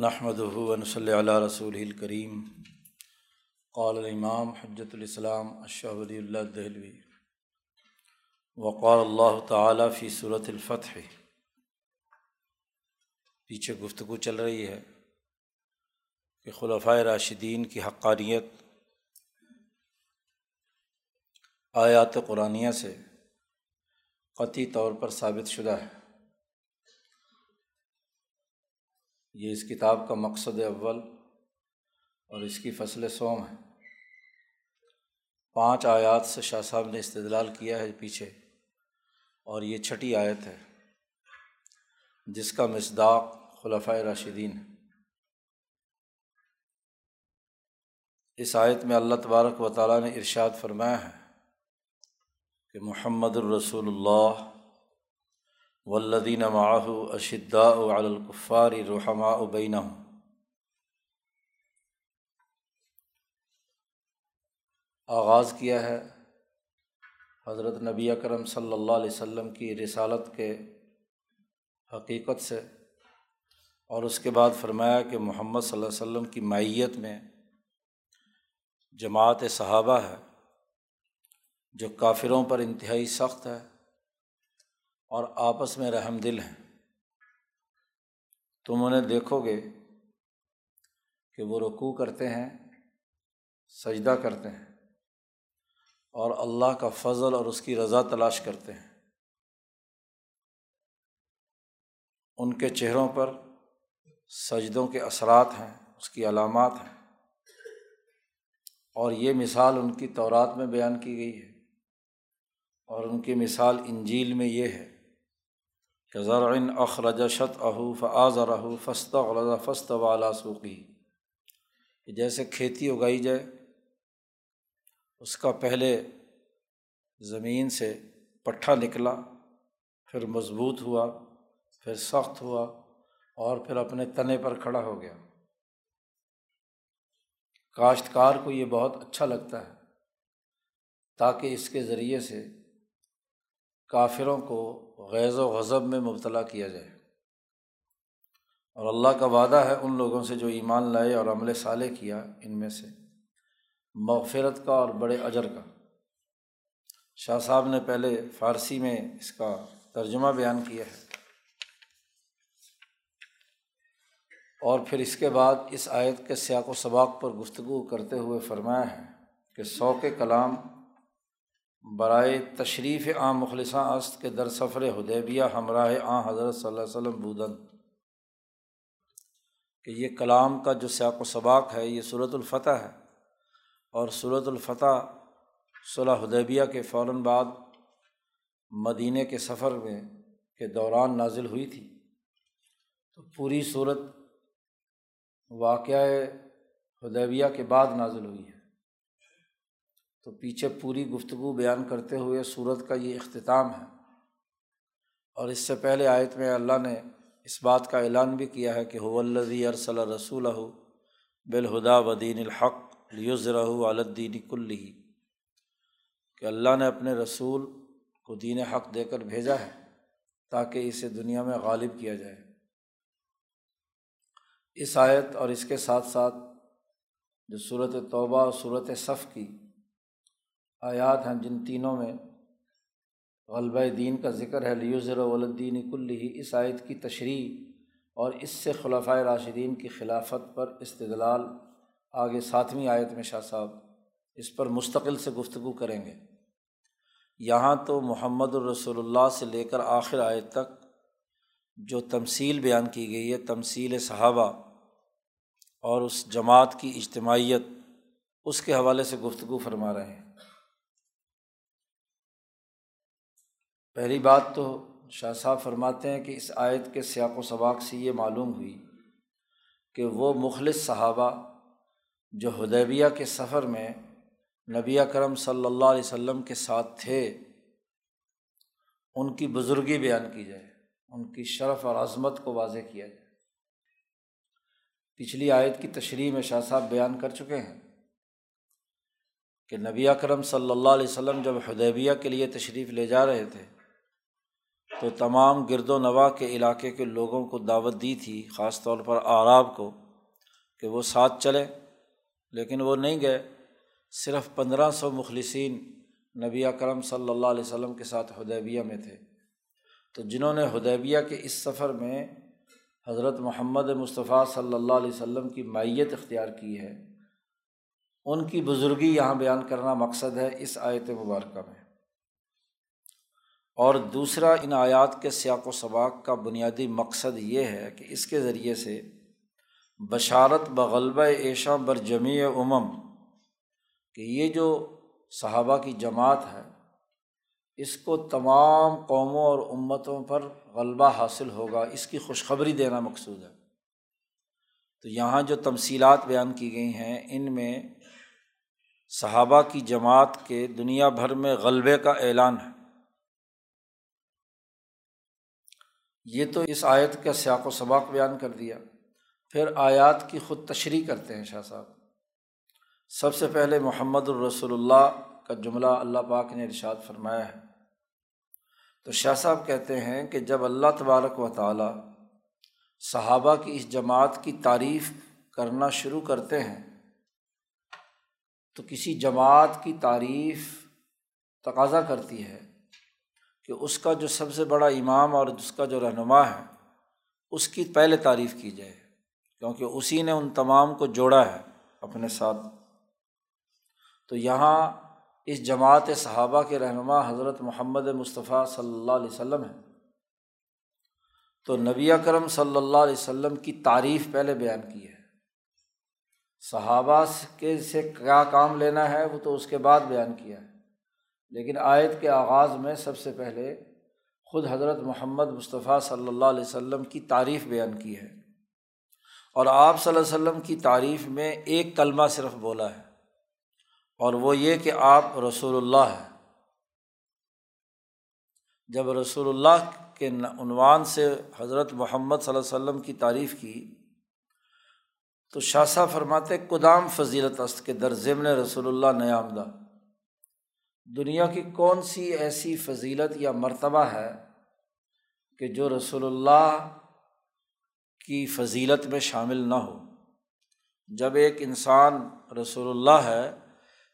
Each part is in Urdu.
نحمد ون صلی اللہ رسول الکریم قال الامام حجت الاسلام اشہ ولی اللہ دہلوی وقال اللہ تعالیٰ فی صورت الفتح. پیچھے گفتگو چل رہی ہے کہ خلفۂ راشدین کی حقانیت آیات قرآنیہ سے قطعی طور پر ثابت شدہ ہے۔ یہ اس کتاب کا مقصد اول اور اس کی فصل سوم ہے۔ پانچ آیات سے شاہ صاحب نے استدلال کیا ہے پیچھے اور یہ چھٹی آیت ہے، جس کا مصداق خلفۂ راشدین ہے۔ اس آیت میں اللہ تبارک و تعالیٰ نے ارشاد فرمایا ہے کہ محمد الرسول اللہ ولدین معاہ اشدا القفاری رحمٰ ابین آغاز کیا ہے حضرت نبی اکرم صلی اللہ علیہ وسلم کی رسالت کے حقیقت سے اور اس کے بعد فرمایا کہ محمد صلی اللہ علیہ وسلم کی معیت میں جماعت صحابہ ہے جو کافروں پر انتہائی سخت ہے۔ اور آپس میں رحم دل ہیں۔ تم انہیں دیکھو گے کہ وہ رکوع کرتے ہیں، سجدہ کرتے ہیں اور اللہ کا فضل اور اس کی رضا تلاش کرتے ہیں۔ ان کے چہروں پر سجدوں کے اثرات ہیں، اس کی علامات ہیں۔ اور یہ مثال ان کی تورات میں بیان کی گئی ہے۔ اور ان کی مثال انجیل میں یہ ہے۔ کہ ذرعن اخرج شت اہو فعض رہو فست غلط فست والا سوقی جیسے کھیتی اگائی جائے، اس کا پہلے زمین سے پٹھا نکلا، پھر مضبوط ہوا، پھر سخت ہوا، اور پھر اپنے تنے پر کھڑا ہو گیا۔ کاشتکار کو یہ بہت اچھا لگتا ہے، تاکہ اس کے ذریعے سے کافروں کو غیظ و غضب میں مبتلا کیا جائے۔ اور اللہ کا وعدہ ہے ان لوگوں سے جو ایمان لائے اور عمل صالح کیا ان میں سے، مغفرت کا اور بڑے اجر کا۔ شاہ صاحب نے پہلے فارسی میں اس کا ترجمہ بیان کیا ہے۔ اور پھر اس کے بعد اس آیت کے سیاق و سباق پر گفتگو کرتے ہوئے فرمایا ہے کہ سو کے کلام برائے تشریف عام مخلصاں است کے در سفر ہدیبیہ ہمراہ آ حضرت صلی اللہ علیہ وسلم بودن۔ کہ یہ کلام کا جو سیاق و سباق ہے، یہ صورت الفتح ہے۔ اور صورت الفتح صلاح حدیبیہ کے فوراً بعد مدینہ کے سفر میں کے دوران نازل ہوئی تھی۔ تو پوری صورت واقعہ حدیبیہ کے بعد نازل ہوئی ہے۔ تو پیچھے پوری گفتگو بیان کرتے ہوئے صورت کا یہ اختتام ہے۔ اور اس سے پہلے آیت میں اللہ نے اس بات کا اعلان بھی کیا ہے کہ حلدی ارسل رسول بالہدا ودین الحق لیوزرہ الدین کلی کہ اللہ نے اپنے رسول کو دین حق دے کر بھیجا ہے تاکہ اسے دنیا میں غالب کیا جائے۔ اس آیت اور اس کے ساتھ ساتھ جو صورت توبہ اور صورت صف کی آیات ہیں جن تینوں میں غلبہ دین کا ذکر ہے لیوزر ولدین کلی ہی اس آیت کی تشریح اور اس سے خلافۂ راشدین کی خلافت پر استدلال۔ آگے ساتویں آیت میں شاہ صاحب اس پر مستقل سے گفتگو کریں گے۔ یہاں تو محمد الرسول اللہ سے لے کر آخر آیت تک جو تمثیل بیان کی گئی ہے، تمثیل صحابہ اور اس جماعت کی اجتماعیت، اس کے حوالے سے گفتگو فرما رہے ہیں۔ پہلی بات تو شاہ صاحب فرماتے ہیں کہ اس آیت کے سیاق و سباق سے یہ معلوم ہوئی کہ وہ مخلص صحابہ جو ہدیبیہ کے سفر میں نبی کرم صلی اللہ علیہ وسلم کے ساتھ تھے، ان کی بزرگی بیان کی جائے، ان کی شرف اور عظمت کو واضح کیا جائے۔ پچھلی آیت کی تشریح میں شاہ صاحب بیان کر چکے ہیں کہ نبی کرم صلی اللہ علیہ وسلم جب ہدیبیہ کے لیے تشریف لے جا رہے تھے تو تمام گرد و نواح کے علاقے کے لوگوں کو دعوت دی تھی، خاص طور پر آراب کو، کہ وہ ساتھ چلے، لیکن وہ نہیں گئے۔ صرف پندرہ سو مخلصین نبی کرم صلی اللہ علیہ وسلم کے ساتھ ہدیبیہ میں تھے۔ تو جنہوں نے ہدیبیہ کے اس سفر میں حضرت محمد مصطفیٰ صلی اللہ علیہ وسلم کی مائیت اختیار کی ہے، ان کی بزرگی یہاں بیان کرنا مقصد ہے اس آیت مبارکہ میں۔ اور دوسرا ان آیات کے سیاق و سباق کا بنیادی مقصد یہ ہے کہ اس کے ذریعے سے بشارت بغلبہ ایشا بر جمی امم کہ یہ جو صحابہ کی جماعت ہے، اس کو تمام قوموں اور امتوں پر غلبہ حاصل ہوگا، اس کی خوشخبری دینا مقصود ہے۔ تو یہاں جو تمصیلات بیان کی گئی ہیں، ان میں صحابہ کی جماعت کے دنیا بھر میں غلبے کا اعلان ہے۔ یہ تو اس آیت کا سیاق و سباق بیان کر دیا۔ پھر آیات کی خود تشریح کرتے ہیں شاہ صاحب۔ سب سے پہلے محمد الرسول اللہ کا جملہ اللہ پاک نے ارشاد فرمایا ہے۔ تو شاہ صاحب کہتے ہیں کہ جب اللہ تبارک و تعالیٰ صحابہ کی اس جماعت کی تعریف کرنا شروع کرتے ہیں، تو کسی جماعت کی تعریف تقاضا کرتی ہے۔ کہ اس کا جو سب سے بڑا امام اور جس کا جو رہنما ہے، اس کی پہلے تعریف کی جائے، کیونکہ اسی نے ان تمام کو جوڑا ہے اپنے ساتھ۔ تو یہاں اس جماعت صحابہ کے رہنما حضرت محمد مصطفیٰ صلی اللہ علیہ وسلم ہے تو نبی کرم صلی اللہ علیہ وسلم کی تعریف پہلے بیان کی ہے۔ صحابہ کے سے کیا کام لینا ہے وہ تو اس کے بعد بیان کیا ہے۔ لیکن آیت کے آغاز میں سب سے پہلے خود حضرت محمد مصطفیٰ صلی اللہ علیہ وسلم کی تعریف بیان کی ہے۔ اور آپ صلی اللہ علیہ وسلم کی تعریف میں ایک کلمہ صرف بولا ہے۔ اور وہ یہ کہ آپ رسول اللہ ہیں۔ جب رسول اللہ کے عنوان سے حضرت محمد صلی اللہ علیہ وسلم کی تعریف کی، تو شاہ فرماتے کدام فضیلت است کے در ضمن رسول اللہ نیامدہ دنیا کی کون سی ایسی فضیلت یا مرتبہ ہے کہ جو رسول اللہ کی فضیلت میں شامل نہ ہو؟ جب ایک انسان رسول اللہ ہے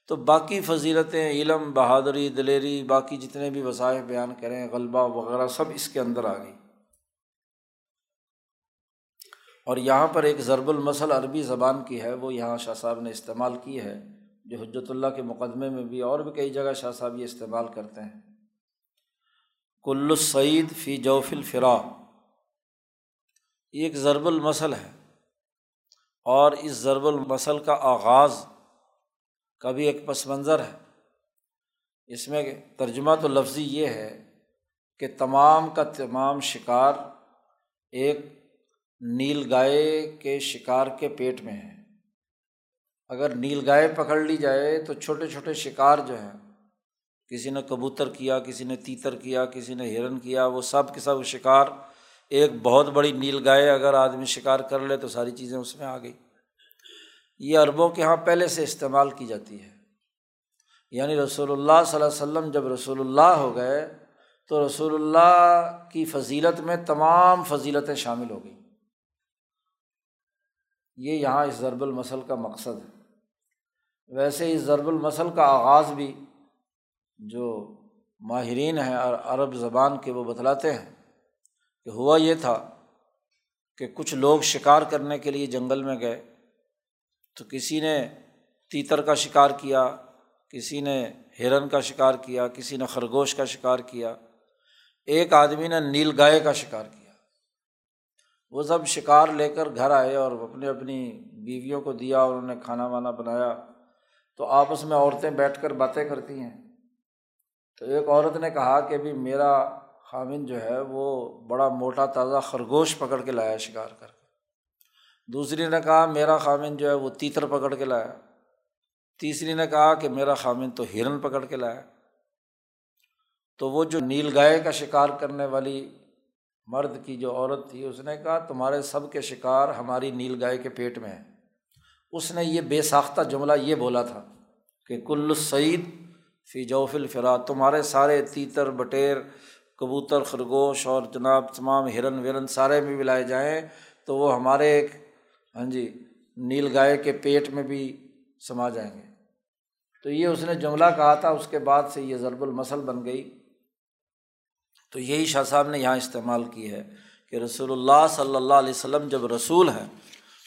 تو باقی فضیلتیں، علم، بہادری، دلیری، باقی جتنے بھی وظائف بیان کریں، غلبہ وغیرہ سب اس کے اندر آ گئی۔ اور یہاں پر ایک ضرب المسل عربی زبان کی ہے، وہ یہاں شاہ صاحب نے استعمال کی ہے۔ جو حجرت اللہ کے مقدمے میں بھی اور بھی کئی جگہ شاہ صاحب یہ استعمال کرتے ہیں۔ کل السعید فی جوف الفرا یہ ایک ضرب المسل ہے۔ اور اس ضرب المسل کا آغاز کا بھی ایک پس منظر ہے۔ اس میں ترجمہ تو لفظی یہ ہے کہ تمام کا تمام شکار ایک نیل گائے کے شکار کے پیٹ میں ہے۔ اگر نیل گائے پکڑ لی جائے تو چھوٹے چھوٹے شکار جو ہیں، کسی نے کبوتر کیا، کسی نے تیتر کیا، کسی نے ہرن کیا، وہ سب کے سب شکار۔ ایک بہت بڑی نیل گائے اگر آدمی شکار کر لے تو ساری چیزیں اس میں آ گئی۔ یہ عربوں کے یہاں پہلے سے استعمال کی جاتی ہے۔ یعنی رسول اللہ صلی اللہ علیہ وسلم جب رسول اللہ ہو گئے تو رسول اللہ کی فضیلت میں تمام فضیلتیں شامل ہو گئیں۔ یہ یہاں اس ضرب المسل کا مقصد ہے۔ ویسے ہی ضرب المسل کا آغاز بھی جو ماہرین ہیں اور عرب زبان کے وہ بتلاتے ہیں کہ ہوا یہ تھا کہ کچھ لوگ شکار کرنے کے لیے جنگل میں گئے تو کسی نے تیتر کا شکار کیا، کسی نے ہرن کا شکار کیا، کسی نے خرگوش کا شکار کیا، ایک آدمی نے نیل گائے کا شکار کیا۔ وہ سب شکار لے کر گھر آئے اور اپنے اپنی بیویوں کو دیا اور انہوں نے کھانا وانا بنایا۔ تو آپس میں عورتیں بیٹھ کر باتیں کرتی ہیں۔ تو ایک عورت نے کہا کہ بھی میرا خامن جو ہے وہ بڑا موٹا تازہ خرگوش پکڑ کے لایا شکار کر کے۔ دوسری نے کہا میرا خامن جو ہے وہ تیتر پکڑ کے لایا تیسری نے کہا کہ میرا خامن تو ہرن پکڑ کے لایا تو وہ جو نیل گائے کا شکار کرنے والی مرد کی جو عورت تھی، اس نے کہا تمہارے سب کے شکار ہماری نیل گائے کے پیٹ میں ہیں۔ اس نے یہ بے ساختہ جملہ یہ بولا تھا کہ کل سعید فی جوف الفرا، تمہارے سارے تیتر، بٹیر، کبوتر، خرگوش اور جناب تمام ہرن ورن سارے بھی لائے جائیں تو وہ ہمارے ایک ہاں جی نیل گائے کے پیٹ میں بھی سما جائیں گے۔ تو یہ اس نے جملہ کہا تھا، اس کے بعد سے یہ ضرب المسل بن گئی۔ تو یہی شاہ صاحب نے یہاں استعمال کی ہے کہ رسول اللہ صلی اللہ علیہ وسلم جب رسول ہیں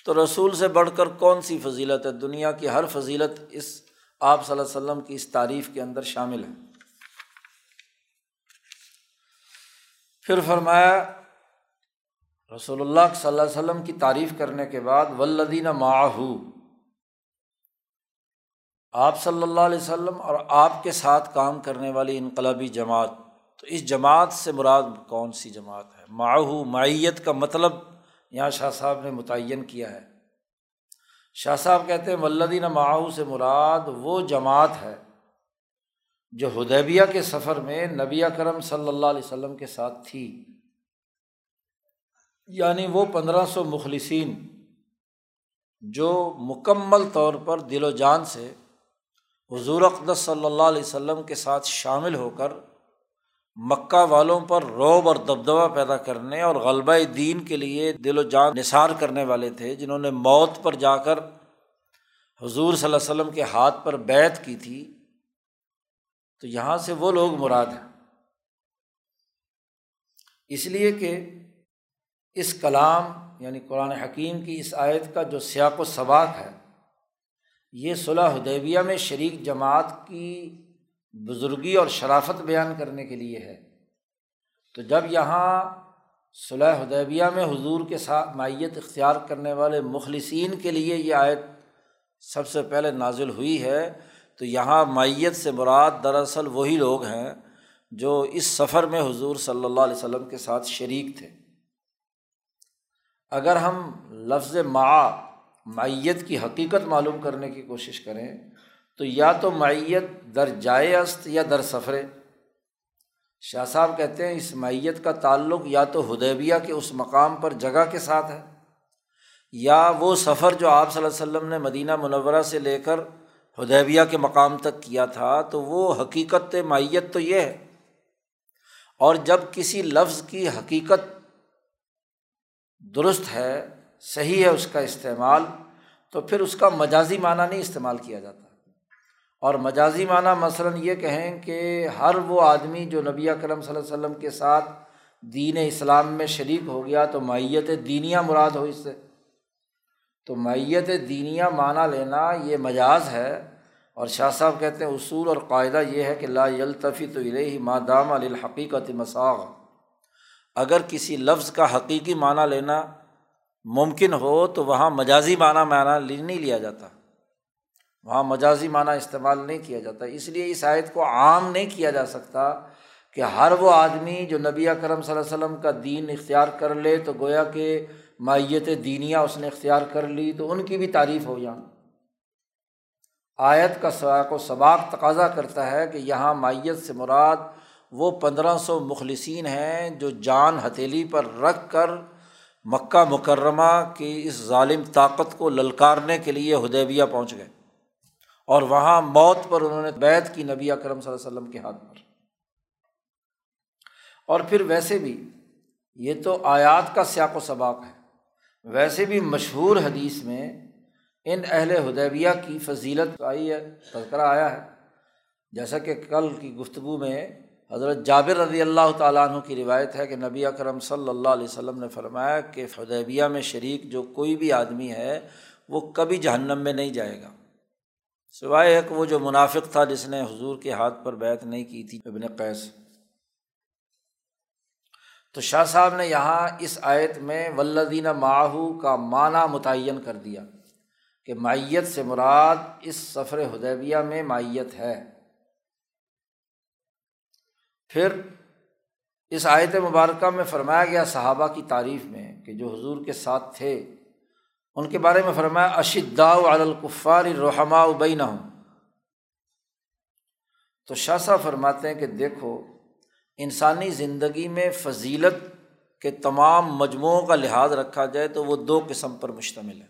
تو رسول سے بڑھ کر کون سی فضیلت ہے؟ دنیا کی ہر فضیلت اس آپ صلی اللہ علیہ وسلم کی اس تعریف کے اندر شامل ہے۔ پھر فرمایا، رسول اللہ صلی اللہ علیہ وسلم کی تعریف کرنے کے بعد ولدین معاہو آپ صلی اللہ علیہ وسلم اور آپ کے ساتھ کام کرنے والی انقلابی جماعت۔ تو اس جماعت سے مراد کون سی جماعت ہے؟ معاہو معیت کا مطلب یہاں شاہ صاحب نے متعین کیا ہے۔ شاہ صاحب کہتے ہیں ولدین معاہو سے مراد وہ جماعت ہے جو ہدیبیہ کے سفر میں نبی کرم صلی اللہ علیہ وسلم کے ساتھ تھی۔ یعنی وہ پندرہ سو مخلصین جو مکمل طور پر دل و جان سے حضور اقدس صلی اللہ علیہ وسلم کے ساتھ شامل ہو کر مکہ والوں پر روب اور دبدبہ پیدا کرنے اور غلبہ دین کے لیے دل و جان نثار کرنے والے تھے، جنہوں نے موت پر جا کر حضور صلی اللہ علیہ وسلم کے ہاتھ پر بیت کی تھی۔ تو یہاں سے وہ لوگ مراد ہیں۔ اس لیے کہ اس کلام یعنی قرآن حکیم کی اس آیت کا جو سیاق و سباق ہے، یہ صلاح حدیبیہ میں شریک جماعت کی بزرگی اور شرافت بیان کرنے کے لیے ہے۔ تو جب یہاں صلاح حدیبیہ میں حضور کے ساتھ مائیت اختیار کرنے والے مخلصین کے لیے یہ آیت سب سے پہلے نازل ہوئی ہے، تو یہاں مائیت سے مراد دراصل وہی لوگ ہیں جو اس سفر میں حضور صلی اللہ علیہ وسلم کے ساتھ شریک تھے۔ اگر ہم لفظ مع معیت کی حقیقت معلوم کرنے کی کوشش کریں تو یا تو معیت در جائے است یا در سفرے۔ شاہ صاحب کہتے ہیں اس معیت کا تعلق یا تو ہدیبیہ کے اس مقام پر جگہ کے ساتھ ہے، یا وہ سفر جو آپ صلی اللہ علیہ وسلم نے مدینہ منورہ سے لے کر ہدیبیہ کے مقام تک کیا تھا، تو وہ حقیقت معیت تو یہ ہے۔ اور جب کسی لفظ کی حقیقت درست ہے، صحیح ہے اس کا استعمال، تو پھر اس کا مجازی معنیٰ نہیں استعمال کیا جاتا۔ اور مجازی معنیٰ مثلاً یہ کہیں کہ ہر وہ آدمی جو نبی کرم صلی اللہ علیہ وسلم کے ساتھ دین اسلام میں شریک ہو گیا تو معیت دینیا مراد ہو اس سے۔ تو معیت دینیا معنیٰ لینا یہ مجاز ہے اور شاہ صاحب کہتے ہیں اصول اور قاعدہ یہ ہے کہ لا یلطفی تو الہی مادام الحقیقت مساغ۔ اگر کسی لفظ کا حقیقی معنیٰ لینا ممکن ہو تو وہاں مجازی معنیٰ معنیٰ نہیں لیا جاتا۔ وہاں مجازی معنیٰ استعمال نہیں کیا جاتا، اس لیے اس آیت کو عام نہیں کیا جا سکتا کہ ہر وہ آدمی جو نبی کرم صلی اللہ علیہ وسلم کا دین اختیار کر لے تو گویا کہ مائیت دینیا اس نے اختیار کر لی تو ان کی بھی تعریف ہو جائیں آیت کا سواق و سباق تقاضا کرتا ہے کہ یہاں مائیت سے مراد وہ پندرہ سو مخلصین ہیں جو جان ہتھیلی پر رکھ کر مکہ مکرمہ کی اس ظالم طاقت کو للکارنے کے لیے ہدیبیہ پہنچ گئے۔ اور وہاں موت پر انہوں نے بیت کی نبی اکرم صلی اللہ علیہ وسلم کے ہاتھ پر۔ اور پھر ویسے بھی یہ تو آیات کا سیاق و سباق ہے۔ ویسے بھی مشہور حدیث میں ان اہل ہدیبیہ کی فضیلت آئی ہے، تذکرہ آیا ہے۔ جیسا کہ کل کی گفتگو میں حضرت جابر رضی اللہ تعالیٰ عنہ کی روایت ہے کہ نبی اکرم صلی اللہ علیہ وسلم نے فرمایا کہ ہدیبیہ میں شریک جو کوئی بھی آدمی ہے، وہ کبھی جہنم میں نہیں جائے گا۔ سوائے ایک وہ جو منافق تھا جس نے حضور کے ہاتھ پر بیت نہیں کی تھی، ابن قیس۔ تو شاہ صاحب نے یہاں اس آیت میں ولدین ماہو کا معنی متعین کر دیا کہ مائیت سے مراد اس سفر ہدیبیہ میں مائیت ہے۔ پھر اس آیت مبارکہ میں فرمایا گیا صحابہ کی تعریف میں کہ جو حضور کے ساتھ تھے ان کے بارے میں فرمایا اشدا القفار رحما ابئی نہ ہوں تو شاہ صاحب فرماتے ہیں کہ دیکھو، انسانی زندگی میں فضیلت کے تمام مجموعوں کا لحاظ رکھا جائے تو وہ دو قسم پر مشتمل ہے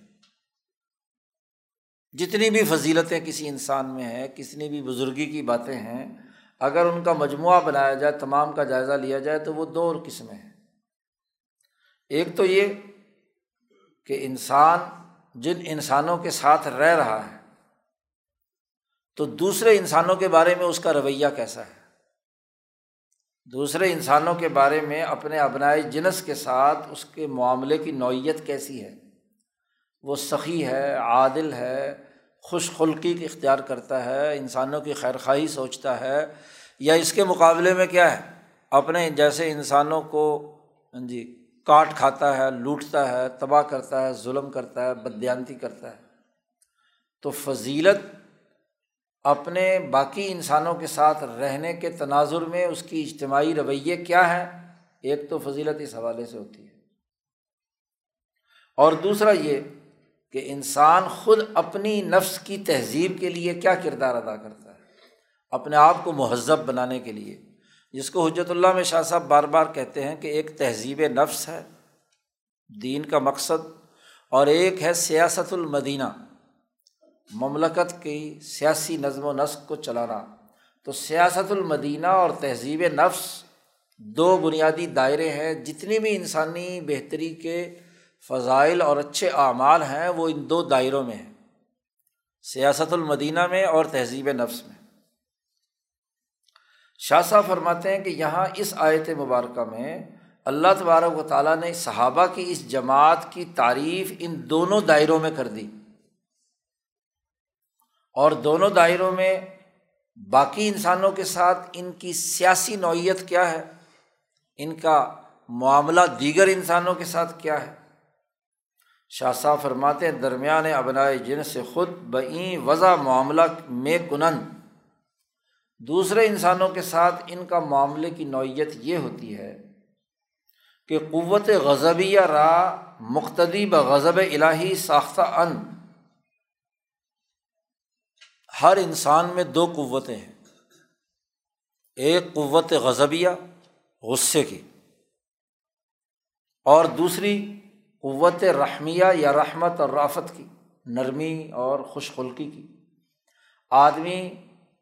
جتنی بھی فضیلتیں کسی انسان میں ہیں، کتنی بھی بزرگی کی باتیں ہیں، اگر ان کا مجموعہ بنایا جائے، تمام کا جائزہ لیا جائے، تو وہ دو قسمیں ہیں۔ ایک تو یہ کہ انسان جن انسانوں کے ساتھ رہ رہا ہے، تو دوسرے انسانوں کے بارے میں اس کا رویہ کیسا ہے؟ دوسرے انسانوں کے بارے میں اپنے ابنائے جنس کے ساتھ اس کے معاملے کی نوعیت کیسی ہے؟ وہ سخی ہے، عادل ہے، خوش خلقی کی اختیار کرتا ہے، انسانوں کی خیر خواہی سوچتا ہے، یا اس کے مقابلے میں کیا ہے؟ اپنے جیسے انسانوں کو ہاں جی کاٹ کھاتا ہے، لوٹتا ہے، تباہ کرتا ہے، ظلم کرتا ہے بدیانتی کرتا ہے۔ تو فضیلت اپنے باقی انسانوں کے ساتھ رہنے کے تناظر میں اس کی اجتماعی رویے کیا ہے ایک تو فضیلت اس حوالے سے ہوتی ہے۔ اور دوسرا یہ کہ انسان خود اپنی نفس کی تہذیب کے لیے کیا کردار ادا کرتا ہے؟ اپنے آپ کو مہذب بنانے کے لیے۔ جس کو حجرت اللہ میں شاہ صاحب بار بار کہتے ہیں کہ ایک تہذیب نفس ہے، دین کا مقصد، اور ایک ہے سیاست المدینہ، مملکت کی سیاسی نظم و نسق کو چلانا۔ تو سیاست المدینہ اور تہذیب نفس دو بنیادی دائرے ہیں۔ جتنی بھی انسانی بہتری کے فضائل اور اچھے اعمال ہیں، وہ ان دو دائروں میں ہیں، سیاست المدینہ میں اور تہذیب نفس میں۔ شاہ صاحب فرماتے ہیں کہ یہاں اس آیت مبارکہ میں اللہ تبارک و تعالیٰ نے صحابہ کی اس جماعت کی تعریف ان دونوں دائروں میں کر دی۔ اور دونوں دائروں میں باقی انسانوں کے ساتھ ان کی سیاسی نوعیت کیا ہے؟ ان کا معاملہ دیگر انسانوں کے ساتھ کیا ہے؟ شاہ صاحب فرماتے درمیان ابنائے جن سے خود بئیں، وضع معاملہ میں کنن دوسرے انسانوں کے ساتھ ان کا معاملے کی نوعیت یہ ہوتی ہے کہ قوت غضبیہ را مقتدی بغضب الہی ساختہ ان۔ ہر انسان میں دو قوتیں ہیں۔ ایک قوت غضبیہ غصے کی اور دوسری قوت رحمیہ یا رحمت اور رافت کی، نرمی اور خوش خلقی کی۔ آدمی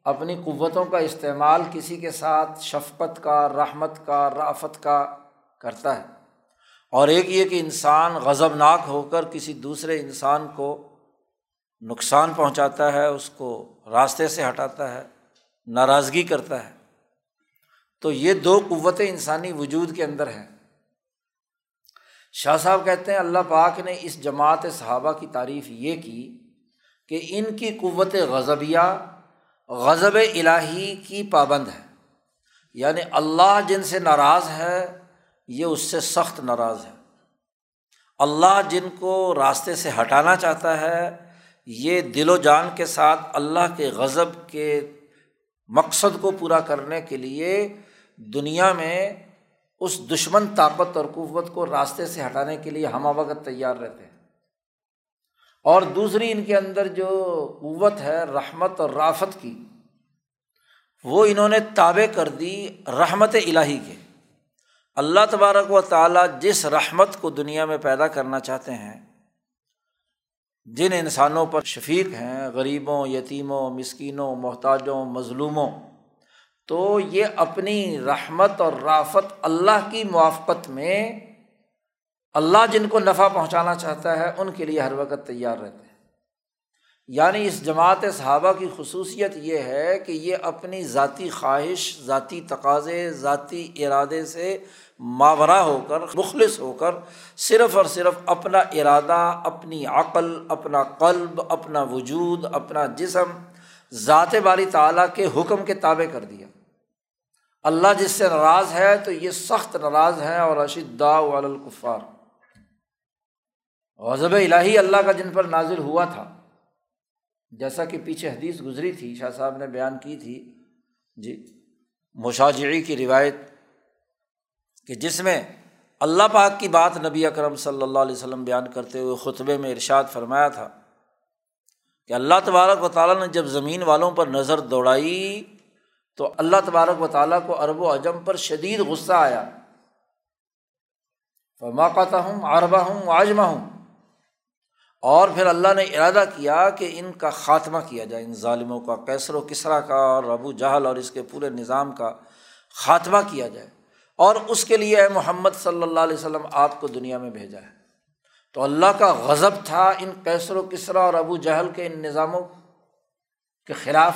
اپنی قوتوں کا استعمال کسی کے ساتھ شفقت کا، رحمت کا رافت کا کرتا ہے۔ اور ایک یہ کہ انسان غضب ناک ہو کر کسی دوسرے انسان کو نقصان پہنچاتا ہے، اس کو راستے سے ہٹاتا ہے، ناراضگی کرتا ہے۔ تو یہ دو قوتیں انسانی وجود کے اندر ہیں۔ شاہ صاحب کہتے ہیں، اللہ پاک نے اس جماعت صحابہ کی تعریف یہ کی کہ ان کی قوت غضبیہ غضب الہی کی پابند ہے۔ یعنی اللہ جن سے ناراض ہے، یہ اس سے سخت ناراض ہے۔ اللہ جن کو راستے سے ہٹانا چاہتا ہے، یہ دل و جان کے ساتھ اللہ کے غضب کے مقصد کو پورا کرنے کے لیے دنیا میں اس دشمن طاقت اور قوت کو راستے سے ہٹانے کے لیے ہمہ وقت تیار رہتے ہیں۔ اور دوسری ان کے اندر جو قوت ہے، رحمت اور رافت کی، وہ انہوں نے تابع کر دی رحمت الہی کے۔ اللہ تبارک و تعالیٰ جس رحمت کو دنیا میں پیدا کرنا چاہتے ہیں، جن انسانوں پر شفیق ہیں، غریبوں، یتیموں، مسکینوں، محتاجوں، مظلوموں، تو یہ اپنی رحمت اور رافت اللہ کی موافقت میں اللہ جن کو نفع پہنچانا چاہتا ہے، ان کے لیے ہر وقت تیار رہتے ہیں۔ یعنی اس جماعت صحابہ کی خصوصیت یہ ہے کہ یہ اپنی ذاتی خواہش، ذاتی تقاضے، ذاتی ارادے سے ماورا ہو کر، مخلص ہو کر صرف اور صرف اپنا ارادہ، اپنی عقل، اپنا قلب، اپنا وجود، اپنا جسم، ذات باری تعالیٰ کے حکم کے تابع کر دیا۔ اللہ جس سے ناراض ہے تو یہ سخت ناراض ہے اور اشدا الکفار۔ غضب الہی اللہ کا جن پر نازل ہوا تھا۔ جیسا کہ پیچھے حدیث گزری تھی، شاہ صاحب نے بیان کی تھی۔ جی مشاجری کی روایت کہ جس میں اللہ پاک کی بات نبی اکرم صلی اللہ علیہ وسلم بیان کرتے ہوئے خطبے میں ارشاد فرمایا تھا کہ اللہ تبارک و تعالیٰ نے جب زمین والوں پر نظر دوڑائی تو اللہ تبارک و تعالیٰ کو ارب و اجم پر شدید غصہ آیا۔ فماقاتہ ہوں عربہ ہوں آجما ہوں اور پھر اللہ نے ارادہ کیا کہ ان کا خاتمہ کیا جائے، ان ظالموں کا کیسر و کسرا کا اور ابو جہل اور اس کے پورے نظام کا خاتمہ کیا جائے۔ اور اس کے لیے محمد صلی اللہ علیہ وسلم آپ کو دنیا میں بھیجا ہے۔ تو اللہ کا غضب تھا ان کیسر و کسرا اور ابو جہل کے ان نظاموں کے خلاف۔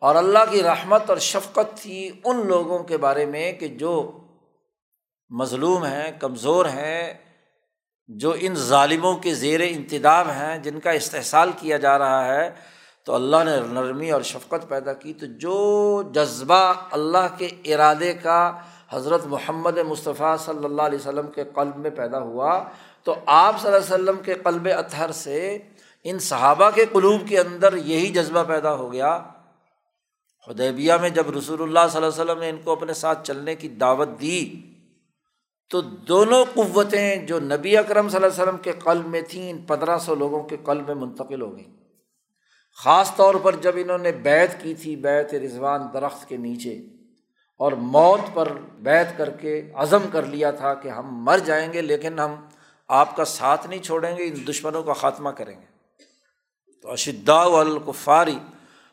اور اللہ کی رحمت اور شفقت تھی ان لوگوں کے بارے میں کہ جو مظلوم ہیں، کمزور ہیں جو ان ظالموں کے زیر انتداب ہیں، جن کا استحصال کیا جا رہا ہے، تو اللہ نے نرمی اور شفقت پیدا کی۔ تو جو جذبہ اللہ کے ارادے کا حضرت محمد مصطفیٰ صلی اللہ علیہ وسلم کے قلب میں پیدا ہوا، تو آپ صلی اللہ علیہ وسلم کے قلب اطہر سے ان صحابہ کے قلوب کے اندر یہی جذبہ پیدا ہو گیا۔ خدیبیہ میں جب رسول اللہ صلی اللہ علیہ وسلم نے ان کو اپنے ساتھ چلنے کی دعوت دی تو دونوں قوتیں جو نبی اکرم صلی اللہ علیہ وسلم کے قلب میں تھیں، ان پندرہ سو لوگوں کے قلب میں منتقل ہو گئیں۔ خاص طور پر جب انہوں نے بیت کی تھی بیت رضوان درخت کے نیچے، اور موت پر بیت کر کے عزم کر لیا تھا کہ ہم مر جائیں گے، لیکن ہم آپ کا ساتھ نہیں چھوڑیں گے، ان دشمنوں کا خاتمہ کریں گے۔ تو اشدا القفاری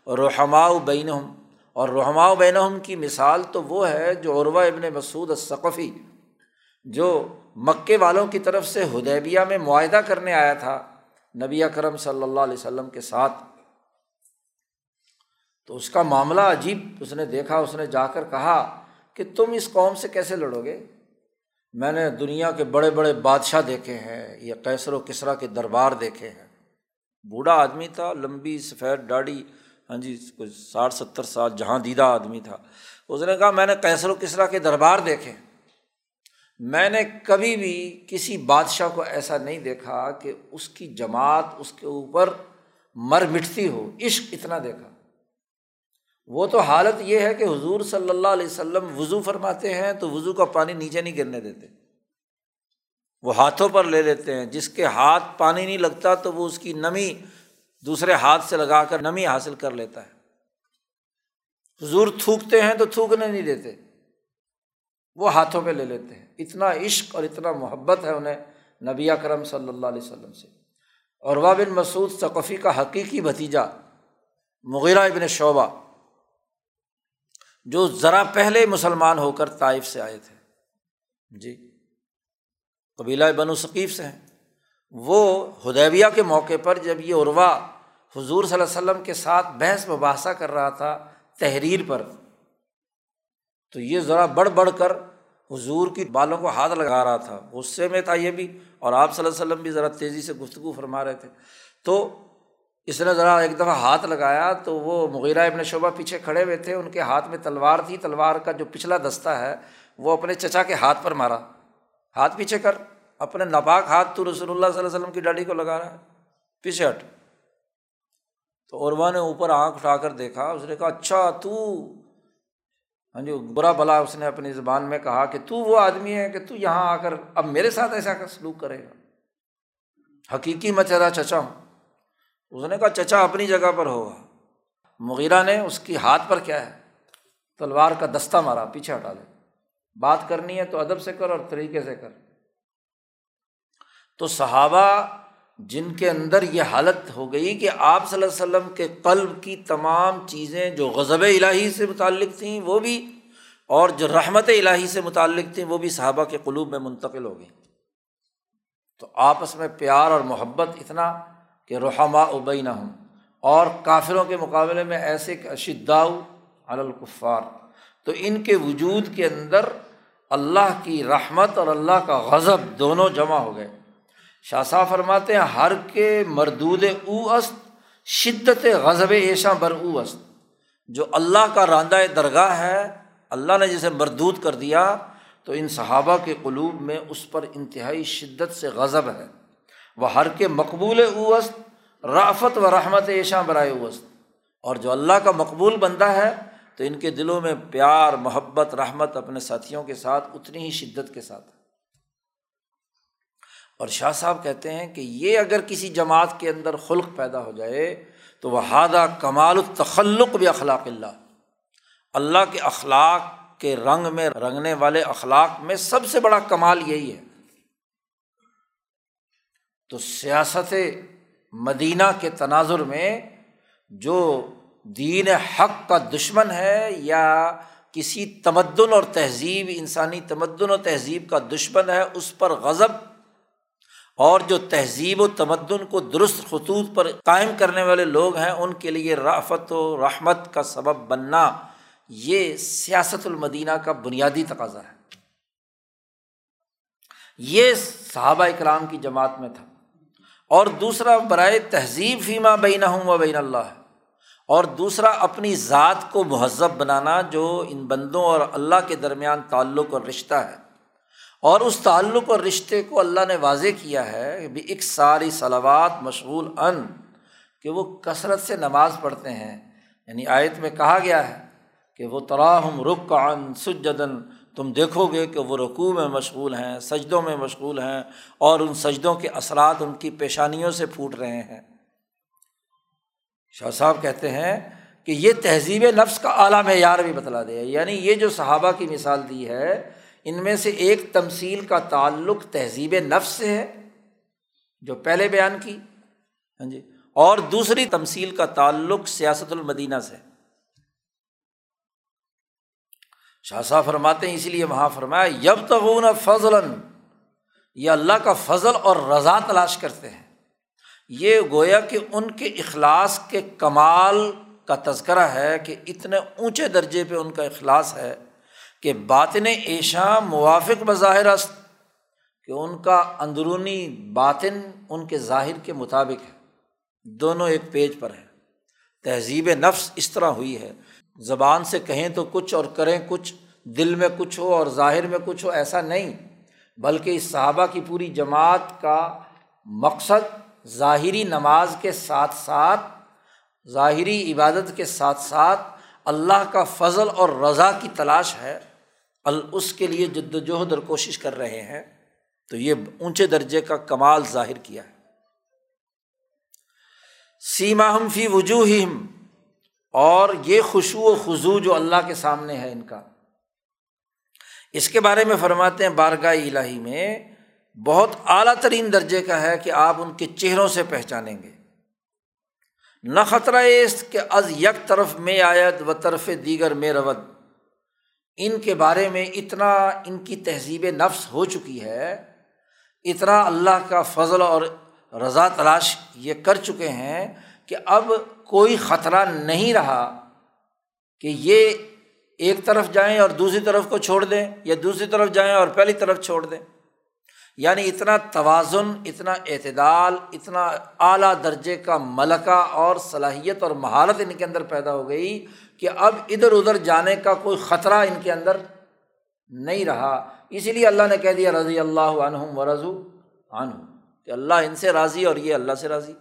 اور رحماء بین اور رحماء بین کی مثال تو وہ ہے جو عروا ابن مسعود الثقفی جو مکے والوں کی طرف سے ہدیبیہ میں معاہدہ کرنے آیا تھا نبی اکرم صلی اللہ علیہ وسلم کے ساتھ، تو اس کا معاملہ عجیب اس نے دیکھا، اس نے جا کر کہا کہ تم اس قوم سے کیسے لڑو گے؟ میں نے دنیا کے بڑے بڑے بادشاہ دیکھے ہیں، یہ کیسر و کسرا کے دربار دیکھے ہیں۔ بوڑھا آدمی تھا، لمبی سفید ڈاڑی ہاں جی کوئی ساٹھ ستر سال جہاں دیدہ آدمی تھا۔ اس نے کہا، میں نے کیسر و کسرا کے دربار دیکھے۔ میں نے کبھی بھی کسی بادشاہ کو ایسا نہیں دیکھا کہ اس کی جماعت اس کے اوپر مر مٹتی ہو، عشق اتنا دیکھا۔ وہ تو حالت یہ ہے کہ حضور صلی اللہ علیہ وسلم وضو فرماتے ہیں تو وضو کا پانی نیچے نہیں گرنے دیتے۔ وہ ہاتھوں پر لے لیتے ہیں، جس کے ہاتھ پانی نہیں لگتا تو وہ اس کی نمی دوسرے ہاتھ سے لگا کر نمی حاصل کر لیتا ہے۔ حضور تھوکتے ہیں تو تھوکنے نہیں دیتے۔ وہ ہاتھوں پہ لے لیتے ہیں۔ اتنا عشق اور اتنا محبت ہے انہیں نبی کرم صلی اللہ علیہ وسلم سے۔ اور بن مسعود ثقفی کا حقیقی بھتیجا مغیرہ ابن شعبہ، جو ذرا پہلے مسلمان ہو کر طائف سے آئے تھے۔ جی قبیلہ بن ثقیف سے ہیں۔ وہ ہدیبیہ کے موقع پر جب یہ عروا حضور صلی اللہ علیہ وسلم کے ساتھ بحث مباحثہ کر رہا تھا تحریر پر تو یہ ذرا بڑھ بڑھ کر حضور کی بالوں کو ہاتھ لگا رہا تھا، غصے میں تھا یہ بھی، اور آپ صلی اللہ علیہ وسلم بھی ذرا تیزی سے گفتگو فرما رہے تھے۔ تو اس نے ذرا ایک دفعہ ہاتھ لگایا تو وہ مغیرہ ابن شعبہ پیچھے کھڑے ہوئے تھے، ان کے ہاتھ میں تلوار تھی، تلوار کا جو پچھلا دستہ ہے وہ اپنے چچا کے ہاتھ پر مارا۔ ہاتھ پیچھے کر، اپنے ناپاک ہاتھ تو رسول اللہ صلی اللہ علیہ وسلم کی ڈاڑی کو لگا رہا ہے۔ پیچھے ہٹ۔ تو عروا نے اوپر آنکھ اٹھا کر دیکھا، اس نے کہا اچھا تو ہاں جی برا بلا اس نے اپنی زبان میں کہا کہ تو وہ آدمی ہے کہ تو یہاں آ کر اب میرے ساتھ ایسا سلوک کرے گا۔ حقیقی میں چہرہ چچا ہوں۔ اس نے کہا، چچا اپنی جگہ پر ہوگا۔ مغیرہ نے اس کی ہاتھ پر کیا ہے؟ تلوار کا دستہ مارا، پیچھے ہٹا دے۔ بات کرنی ہے تو ادب سے کر اور طریقے سے کر۔ تو صحابہ جن کے اندر یہ حالت ہو گئی کہ آپ صلی اللہ علیہ وسلم کے قلب کی تمام چیزیں جو غضب الہی سے متعلق تھیں، وہ بھی اور جو رحمت الہی سے متعلق تھیں، وہ بھی صحابہ کے قلوب میں منتقل ہو گئیں۔ تو آپس میں پیار اور محبت اتنا کہ رحما ابئی نہ ہوں اور کافروں کے مقابلے میں ایسے کہ اشداؤ الکفار۔ تو ان کے وجود کے اندر اللہ کی رحمت اور اللہ کا غضب دونوں جمع ہو گئے۔ شاہ صاحب فرماتے ہیں، ہر کے مردود او است، شدت غضب ایشا بر او است۔ جو اللہ کا راندہ درگاہ ہے، اللہ نے جسے مردود کر دیا، تو ان صحابہ کے قلوب میں اس پر انتہائی شدت سے غضب ہے۔ وہ ہر کے مقبول او است، رافت و رحمت ایشا برائے او است۔ اور جو اللہ کا مقبول بندہ ہے، تو ان کے دلوں میں پیار، محبت، رحمت اپنے ساتھیوں کے ساتھ، اتنی ہی شدت کے ساتھ ہے۔ اور شاہ صاحب کہتے ہیں کہ یہ اگر کسی جماعت کے اندر خلق پیدا ہو جائے تو وہ ہادہ کمال التخلق بھی اخلاق اللہ۔ اللہ کے اخلاق کے رنگ میں رنگنے والے اخلاق میں سب سے بڑا کمال یہی ہے۔ تو سیاست مدینہ کے تناظر میں جو دین حق کا دشمن ہے یا کسی تمدن اور تہذیب، انسانی تمدن و تہذیب کا دشمن ہے، اس پر غضب اور جو تہذیب و تمدن کو درست خطوط پر قائم کرنے والے لوگ ہیں، ان کے لیے رافت و رحمت کا سبب بننا یہ سیاست المدینہ کا بنیادی تقاضا ہے۔ یہ صحابہ اکرام کی جماعت میں تھا۔ اور دوسرا برائے تہذیب فیمہ بین ہوں و بین اللہ اور دوسرا اپنی ذات کو مہذب بنانا جو ان بندوں اور اللہ کے درمیان تعلق اور رشتہ ہے۔ اور اس تعلق اور رشتے کو اللہ نے واضح کیا ہے کہ بھی ایک ساری سلوات مشغول ان، کہ وہ کثرت سے نماز پڑھتے ہیں۔ یعنی آیت میں کہا گیا ہے کہ وہ تراہم رخ ان سجدن تم دیکھو گے کہ وہ رقوع میں مشغول ہیں، سجدوں میں مشغول ہیں اور ان سجدوں کے اثرات ان کی پیشانیوں سے پھوٹ رہے ہیں۔ شاہ صاحب کہتے ہیں کہ یہ تہذیب نفس کا اعلیٰ معیار بھی بتلا دیا یعنی یہ جو صحابہ کی مثال دی ہے ان میں سے ایک تمصیل کا تعلق تہذیب نفس سے ہے، جو پہلے بیان کی ہاں جی اور دوسری تمصیل کا تعلق سیاست المدینہ سے شاہ صاحب فرماتے ہیں اسی لیے وہاں فرمایا یب تغون فضل یہ اللہ کا فضل اور رضا تلاش کرتے ہیں۔ یہ گویا کہ ان کے اخلاص کے کمال کا تذکرہ ہے کہ اتنے اونچے درجے پہ ان کا اخلاص ہے۔ کہ باطن ایشا موافق بظاہر است کہ ان کا اندرونی باطن ان کے ظاہر کے مطابق ہے۔ دونوں ایک پیج پر ہے تہذیب نفس اس طرح ہوئی ہے۔ زبان سے کہیں تو کچھ اور کریں کچھ، دل میں کچھ ہو اور ظاہر میں کچھ ہو، ایسا نہیں۔ بلکہ اس صحابہ کی پوری جماعت کا مقصد ظاہری نماز کے ساتھ ساتھ، ظاہری عبادت کے ساتھ ساتھ اللہ کا فضل اور رضا کی تلاش ہے۔ اس کے لیے جد وجہد اور کوشش کر رہے ہیں، تو یہ اونچے درجے کا کمال ظاہر کیا ہے۔ سیما ہم فی وجوہ اور یہ خوشو و خضو جو اللہ کے سامنے ہے ان کا۔ اس کے بارے میں فرماتے ہیں، بارگاہ الہی میں بہت اعلیٰ ترین درجے کا ہے کہ آپ ان کے چہروں سے پہچانیں گے۔ نہ خطرہ اس کہ از یک طرف میں آیت و طرف دیگر میں رود۔ ان کے بارے میں اتنا ان کی تہذیب نفس ہو چکی ہے، اتنا اللہ کا فضل اور رضا تلاش یہ کر چکے ہیں کہ اب کوئی خطرہ نہیں رہا کہ یہ ایک طرف جائیں اور دوسری طرف کو چھوڑ دیں، یا دوسری طرف جائیں اور پہلی طرف چھوڑ دیں۔ یعنی اتنا توازن، اتنا اعتدال، اتنا اعلیٰ درجے کا ملکہ اور صلاحیت اور مہارت ان کے اندر پیدا ہو گئی کہ اب ادھر ادھر جانے کا کوئی خطرہ ان کے اندر نہیں رہا۔ اسی لیے اللہ نے کہہ دیا، رضی اللہ عنہم و رضو عنہ، کہ اللہ ان سے راضی اور یہ اللہ سے راضی۔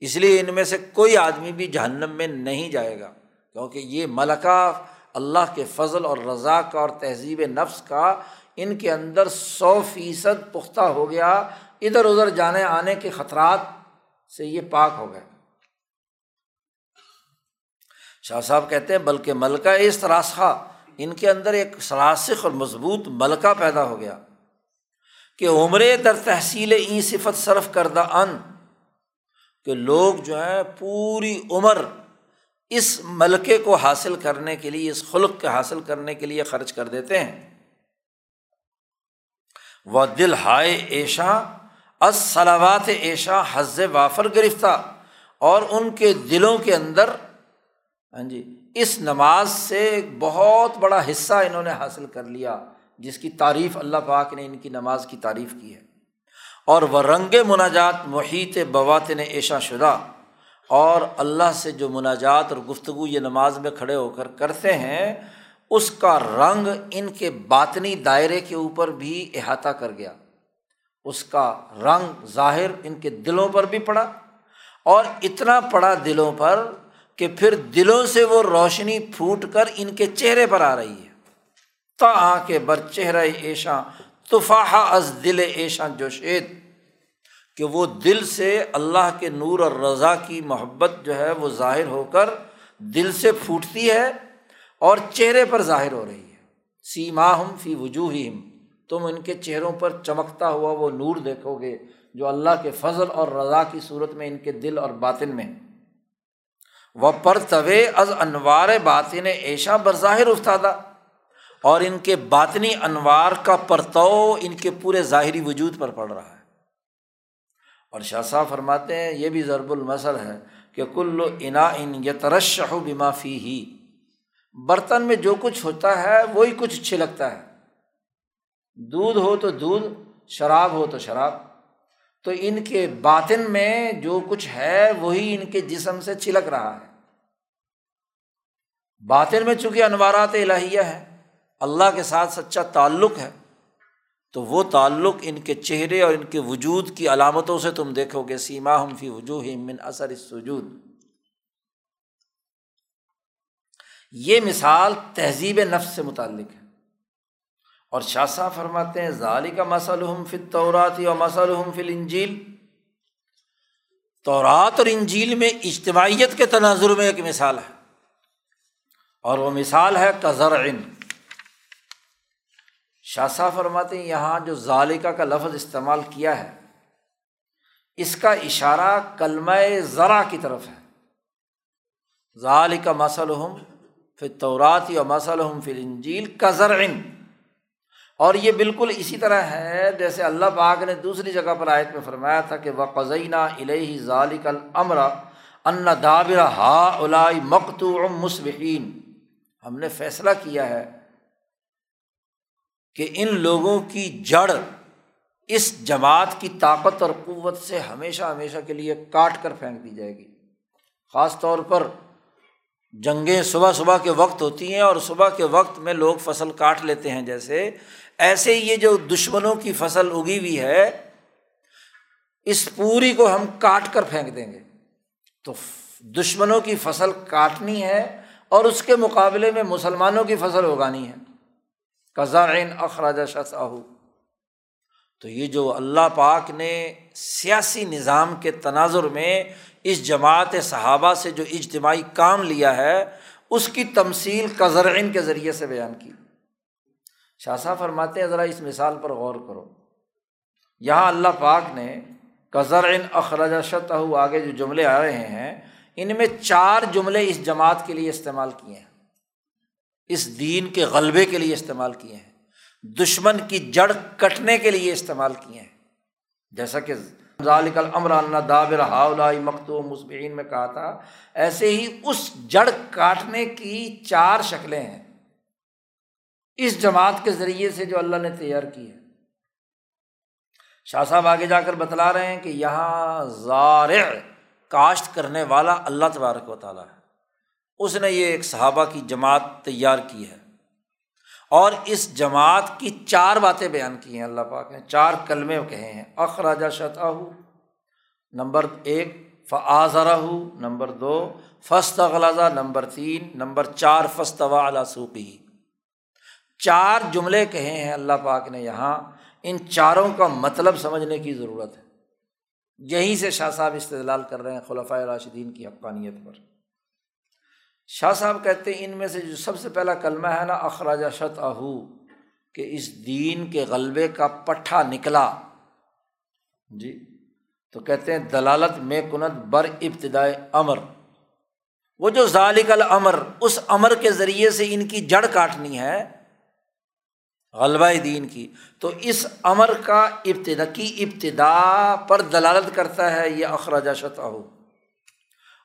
اس لیے ان میں سے کوئی آدمی بھی جہنم میں نہیں جائے گا، کیونکہ یہ ملکہ اللہ کے فضل اور رضا کا اور تہذیب نفس کا ان کے اندر سو فیصد پختہ ہو گیا۔ ادھر ادھر جانے آنے کے خطرات سے یہ پاک ہو گئے۔ شاہ صاحب کہتے ہیں، بلکہ ملکہ اس راسخہ ان کے اندر ایک سراسخ اور مضبوط ملکہ پیدا ہو گیا۔ کہ عمر در تحصیل ای صفت صرف کردہ ان، کہ لوگ جو ہیں پوری عمر اس ملکے کو حاصل کرنے کے لیے، اس خلق کے حاصل کرنے کے لیے خرچ کر دیتے ہیں۔ وہ دل ہائے ایشا از سلاوات ایشا حز وافر گرفتہ، اور ان کے دلوں کے اندر ہاں جی اس نماز سے ایک بہت بڑا حصہ انہوں نے حاصل کر لیا، جس کی تعریف اللہ پاک نے ان کی نماز کی تعریف کی ہے۔ اور وہ رنگ مناجات محیط بوات نے ایشا شدہ، اور اللہ سے جو مناجات اور گفتگو یہ نماز میں کھڑے ہو کر کرتے ہیں، اس کا رنگ ان کے باطنی دائرے کے اوپر بھی احاطہ کر گیا۔ اس کا رنگ ظاہر ان کے دلوں پر بھی پڑا، اور اتنا پڑا دلوں پر کہ پھر دلوں سے وہ روشنی پھوٹ کر ان کے چہرے پر آ رہی ہے۔ تا آ کے بر چہرہ ایشاں، تفاحہ از دل ایشاں جوشید۔ کہ وہ دل سے اللہ کے نور اور رضا کی محبت جو ہے وہ ظاہر ہو کر دل سے پھوٹتی ہے اور چہرے پر ظاہر ہو رہی ہے۔ سیما ہم فی وجوہ تم ان کے چہروں پر چمکتا ہوا وہ نور دیکھو گے جو اللہ کے فضل اور رضا کی صورت میں ان کے دل اور باطن میں۔ وہ پر طوے از انوار باطن ایشا برظاہر استادہ اور ان کے باطنی انوار کا پرتو ان کے پورے ظاہری وجود پر پڑ رہا ہے۔ اور شاہ صاحب فرماتے ہیں، یہ بھی ضرب المثل ہے کہ کل انا ان یترش بما فی ہی برتن میں جو کچھ ہوتا ہے، وہی کچھ چھلکتا ہے۔ دودھ ہو تو دودھ، شراب ہو تو شراب۔ تو ان کے باطن میں جو کچھ ہے، وہی ان کے جسم سے چھلک رہا ہے۔ باطن میں چونکہ انوارات الہیہ ہے اللہ کے ساتھ سچا تعلق ہے، تو وہ تعلق ان کے چہرے اور ان کے وجود کی علامتوں سے تم دیکھو گے۔ سیما ہم فی وجوہ من اثر سجود یہ مثال تہذیب نفس سے متعلق ہے۔ اور شاہ صاحب فرماتے ہیں ظالی کا مسلحم فل توراتی اور مسلحم فل انجیل تورات اور انجیل میں اجتماعیت کے تناظر میں ایک مثال ہے۔ اور وہ مثال ہے کزر شاہ صاحب فرماتے ہیں، یہاں جو ظالقہ کا لفظ استعمال کیا ہے، اس کا اشارہ کلمہ ذرا کی طرف ہے۔ ظال کا مسلحم پھر توراتی یا مسلحم فل انجیل کزر اور یہ بالکل اسی طرح ہے، جیسے اللہ پاک نے دوسری جگہ پر آیت میں فرمایا تھا کہ وہ قزینہ الہی ظالق المرا ان دابر ہا الائی مکتو مصبحین ہم نے فیصلہ کیا ہے کہ ان لوگوں کی جڑ اس جماعت کی طاقت اور قوت سے ہمیشہ ہمیشہ کے لیے کاٹ کر پھینک دی جائے گی۔ خاص طور پر جنگیں صبح صبح کے وقت ہوتی ہیں اور صبح کے وقت میں لوگ فصل کاٹ لیتے ہیں۔ جیسے ایسے یہ جو دشمنوں کی فصل اگی ہوئی ہے، اس پوری کو ہم کاٹ کر پھینک دیں گے۔ تو دشمنوں کی فصل کاٹنی ہے اور اس کے مقابلے میں مسلمانوں کی فصل اگانی ہے۔ کزارین اخراجہ شاہ تو یہ جو اللہ پاک نے سیاسی نظام کے تناظر میں اس جماعت صحابہ سے جو اجتماعی کام لیا ہے، اس کی تمثیل کزرعین کے ذریعے سے بیان کی۔ شاہ صاحب فرماتے ہیں، ذرا اس مثال پر غور کرو۔ یہاں اللہ پاک نے کزرعین اخراجہ شتہ آگے جو جملے آ رہے ہیں ان میں چار جملے اس جماعت کے لیے استعمال کیے ہیں۔ اس دین کے غلبے کے لیے استعمال کیے ہیں۔ دشمن کی جڑ کٹنے کے لیے استعمال کیے ہیں۔ جیسا کہ ذالک الامر دابر ہاؤلائی مکتو مصبین میں کہا تھا، ایسے ہی اس جڑ کاٹنے کی چار شکلیں ہیں۔ اس جماعت کے ذریعے سے جو اللہ نے تیار کی ہے۔ شاہ صاحب آگے جا کر بتلا رہے ہیں کہ یہاں زارع کاشت کرنے والا اللہ تبارک و تعالیٰ ہے۔ اس نے یہ ایک صحابہ کی جماعت تیار کی ہے۔ اور اس جماعت کی چار باتیں بیان کی ہیں، اللہ پاک نے چار کلمے کہے ہیں۔ اخراجہ شطح نمبر ایک فعضرہ نمبر دو فسط نمبر تین، نمبر چار فسط و سوقی۔ چار جملے کہے ہیں، اللہ پاک نے یہاں۔ ان چاروں کا مطلب سمجھنے کی ضرورت ہے۔ یہیں سے شاہ صاحب استدلال کر رہے ہیں خلفۂ راشدین کی حقانیت پر۔ شاہ صاحب کہتے ہیں ان میں سے جو سب سے پہلا کلمہ ہے نا اخراجہ شت اہو کہ اس دین کے غلبے کا پٹھا نکلا۔ جی تو کہتے ہیں دلالت میں کنت بر ابتدائے امر۔ وہ جو ذالک الامر، اس امر کے ذریعے سے ان کی جڑ کاٹنی ہے غلبہ دین کی، تو اس امر کا ابتدا، کی ابتدا پر دلالت کرتا ہے، یہ اخراجہ شت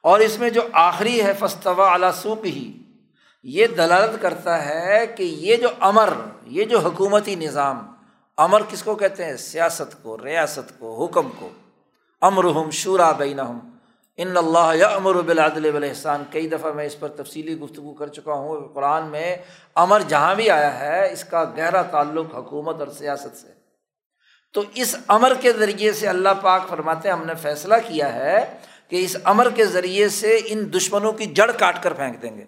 اور اس میں جو آخری ہے فستوا اعلیٰ سوک ہی یہ دلالت کرتا ہے کہ یہ جو امر، یہ جو حکومتی نظام، امر کس کو کہتے ہیں؟ سیاست کو، ریاست کو، حکم کو۔ امر ہم شورا بین ہم ان اللہ یا امر بلادل احسان کئی دفعہ میں اس پر تفصیلی گفتگو کر چکا ہوں۔ قرآن میں امر جہاں بھی آیا ہے، اس کا گہرا تعلق حکومت اور سیاست سے۔ تو اس امر کے ذریعے سے اللہ پاک فرماتے ہیں، ہم نے فیصلہ کیا ہے کہ اس امر کے ذریعے سے ان دشمنوں کی جڑ کاٹ کر پھینک دیں گے۔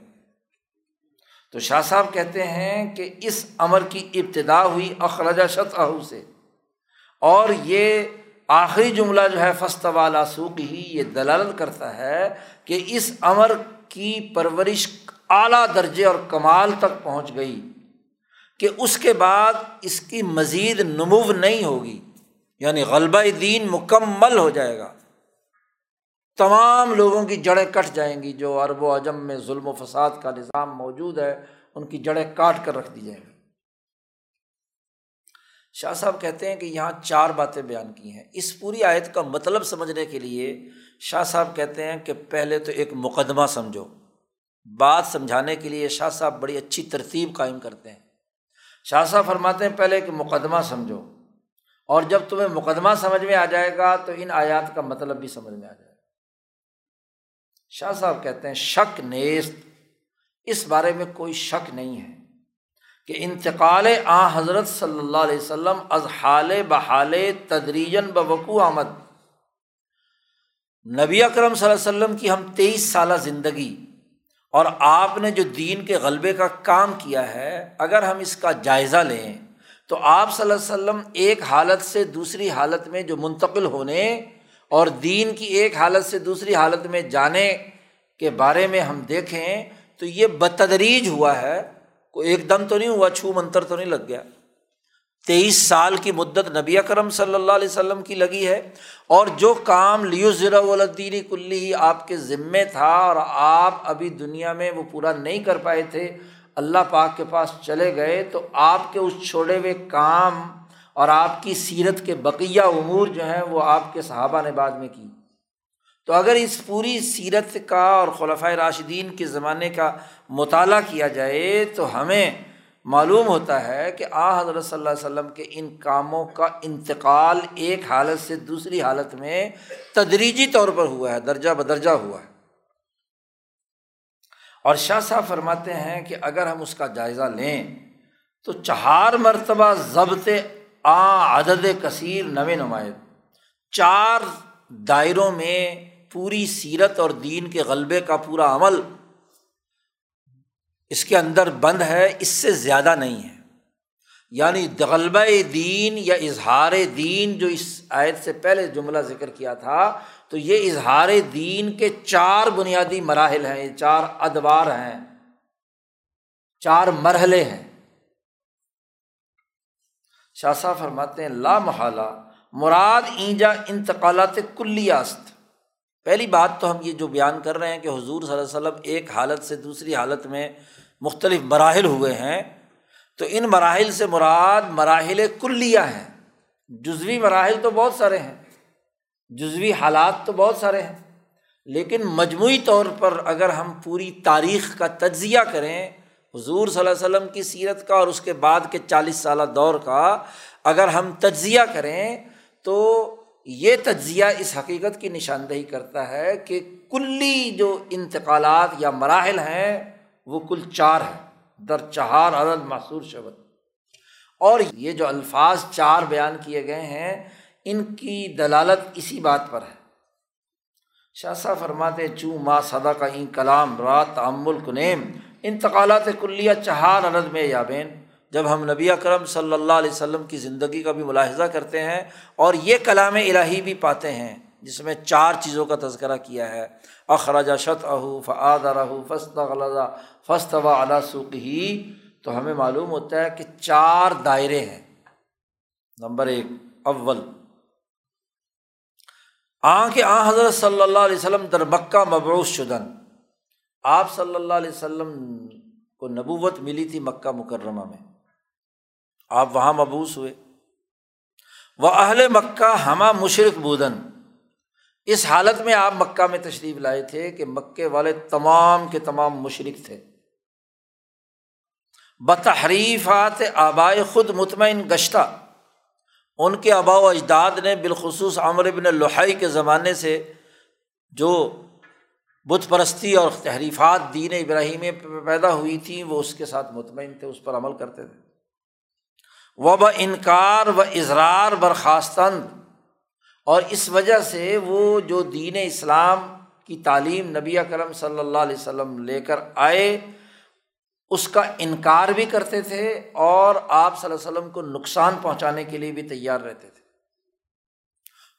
تو شاہ صاحب کہتے ہیں کہ اس امر کی ابتدا ہوئی اخراجہ شت سے۔ اور یہ آخری جملہ جو ہے فسط والا سوک ہی یہ دلالت کرتا ہے کہ اس امر کی پرورش اعلیٰ درجے اور کمال تک پہنچ گئی کہ اس کے بعد اس کی مزید نمو نہیں ہوگی یعنی غلبہ دین مکمل ہو جائے گا۔ تمام لوگوں کی جڑیں کٹ جائیں گی، جو عرب و اعظم میں ظلم و فساد کا نظام موجود ہے، ان کی جڑیں کاٹ کر رکھ دی جائیں گی۔ شاہ صاحب کہتے ہیں کہ یہاں چار باتیں بیان کی ہیں۔ اس پوری آیت کا مطلب سمجھنے کے لیے شاہ صاحب کہتے ہیں کہ پہلے تو ایک مقدمہ سمجھو۔ بات سمجھانے کے لیے شاہ صاحب بڑی اچھی ترتیب قائم کرتے ہیں۔ شاہ صاحب فرماتے ہیں پہلے ایک مقدمہ سمجھو، اور جب تمہیں مقدمہ سمجھ میں آ جائے گا تو ان آیات کا مطلب بھی سمجھ میں آ جائے گا۔ شاہ صاحب کہتے ہیں شک نیست، اس بارے میں کوئی شک نہیں ہے۔ کہ انتقال آ حضرت صلی اللہ علیہ وسلم از حال بحال تدریجن بوقوع آمد۔ نبی اکرم صلی اللہ علیہ وسلم کی ہم تیئیس سالہ زندگی اور آپ نے جو دین کے غلبے کا کام کیا ہے، اگر ہم اس کا جائزہ لیں تو آپ صلی اللہ علیہ وسلم ایک حالت سے دوسری حالت میں جو منتقل ہونے اور دین کی ایک حالت سے دوسری حالت میں جانے کے بارے میں ہم دیکھیں تو یہ بتدریج ہوا ہے۔ کوئی ایک دم تو نہیں ہوا، چھو منتر تو نہیں لگ گیا۔ تیئیس سال کی مدت نبی اکرم صلی اللہ علیہ وسلم کی لگی ہے اور جو کام لیو ذرا ولدینی کلی ہی آپ کے ذمے تھا اور آپ ابھی دنیا میں وہ پورا نہیں کر پائے تھے، اللہ پاک کے پاس چلے گئے تو آپ کے اس چھوڑے ہوئے کام اور آپ کی سیرت کے بقیہ امور جو ہیں وہ آپ کے صحابہ نے بعد میں کی۔ تو اگر اس پوری سیرت کا اور خلفۂ راشدین کے زمانے کا مطالعہ کیا جائے تو ہمیں معلوم ہوتا ہے کہ آ حضرت صلی اللہ علیہ وسلم کے ان کاموں کا انتقال ایک حالت سے دوسری حالت میں تدریجی طور پر ہوا ہے، درجہ بدرجہ ہوا ہے۔ اور شاہ صاحب فرماتے ہیں کہ اگر ہم اس کا جائزہ لیں تو چہار مرتبہ ضبط آ عدد کثیر نو نمایت چار دائروں میں پوری سیرت اور دین کے غلبے کا پورا عمل اس کے اندر بند ہے، اس سے زیادہ نہیں ہے۔ یعنی غلبہ دین یا اظہار دین جو اس آیت سے پہلے جملہ ذکر کیا تھا، تو یہ اظہار دین کے چار بنیادی مراحل ہیں، یہ چار ادوار ہیں، چار مرحلے ہیں۔ شاہ صاحب فرماتے ہیں، لا محالہ، مراد اینجا انتقالات کلیاست پہلی بات تو ہم یہ جو بیان کر رہے ہیں کہ حضور صلی اللہ علیہ وسلم ایک حالت سے دوسری حالت میں مختلف مراحل ہوئے ہیں، تو ان مراحل سے مراد مراحل کلیہ ہیں۔ جزوی مراحل تو بہت سارے ہیں، جزوی حالات تو بہت سارے ہیں، لیکن مجموعی طور پر اگر ہم پوری تاریخ کا تجزیہ کریں، حضور صلی اللہ علیہ وسلم کی سیرت کا اور اس کے بعد کے چالیس سالہ دور کا اگر ہم تجزیہ کریں، تو یہ تجزیہ اس حقیقت کی نشاندہی کرتا ہے کہ کلی جو انتقالات یا مراحل ہیں وہ کل چار ہے در چہار عدد معصور شبت۔ اور یہ جو الفاظ چار بیان کیے گئے ہیں، ان کی دلالت اسی بات پر ہے۔ شاہ صاحب فرماتے چوں ما صدا کا این کلام، رات تعمل کنیم، انتقالات کلیہ چہار عدد میں یابین جب ہم نبی اکرم صلی اللہ علیہ وسلم کی زندگی کا بھی ملاحظہ کرتے ہیں اور یہ کلام الہی بھی پاتے ہیں، جس میں چار چیزوں کا تذکرہ کیا ہے۔ اخراج شت اہو فعاد رہو فست غلطہ فست و علا ہی تو ہمیں معلوم ہوتا ہے کہ چار دائرے ہیں۔ نمبر ایک، اول آ کے آ حضرت صلی اللہ علیہ وسلم در مکہ مبعوث شدن۔ آپ صلی اللہ علیہ وسلم کو نبوت ملی تھی مکہ مکرمہ میں۔ آپ وہاں مبوس ہوئے۔ وہ اہل مکہ ہمہ مشرق بودن اس حالت میں آپ مکہ میں تشریف لائے تھے کہ مکے والے تمام کے تمام مشرق تھے۔ بتحریفات آبائے خود مطمئن گشتہ۔ ان کے آبا و اجداد نے بالخصوص عمر بن الحائی کے زمانے سے جو بت پرستی اور تحریفات دین ابراہیم پیدا ہوئی تھیں، وہ اس کے ساتھ مطمئن تھے، اس پر عمل کرتے تھے۔ و ب انکار و اظہار برخاستند اور اس وجہ سے وہ جو دین اسلام کی تعلیم نبی کرم صلی اللہ علیہ وسلم لے کر آئے، اس کا انکار بھی کرتے تھے اور آپ صلی اللہ علیہ وسلم کو نقصان پہنچانے کے لیے بھی تیار رہتے تھے۔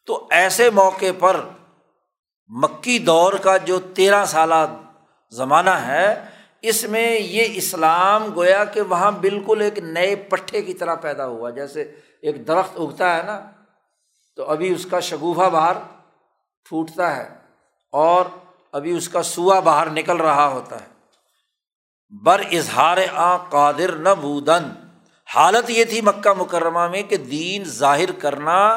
تو ایسے موقع پر مکی دور کا جو تیرہ سالہ زمانہ ہے اس میں یہ اسلام گویا کہ وہاں بالکل ایک نئے پٹھے کی طرح پیدا ہوا، جیسے ایک درخت اگتا ہے نا، تو ابھی اس کا شگوفہ باہر پھوٹتا ہے اور ابھی اس کا سوا باہر نکل رہا ہوتا ہے۔ بر اظہار آ قادر نہ بودن حالت یہ تھی مکہ مکرمہ میں کہ دین ظاہر کرنا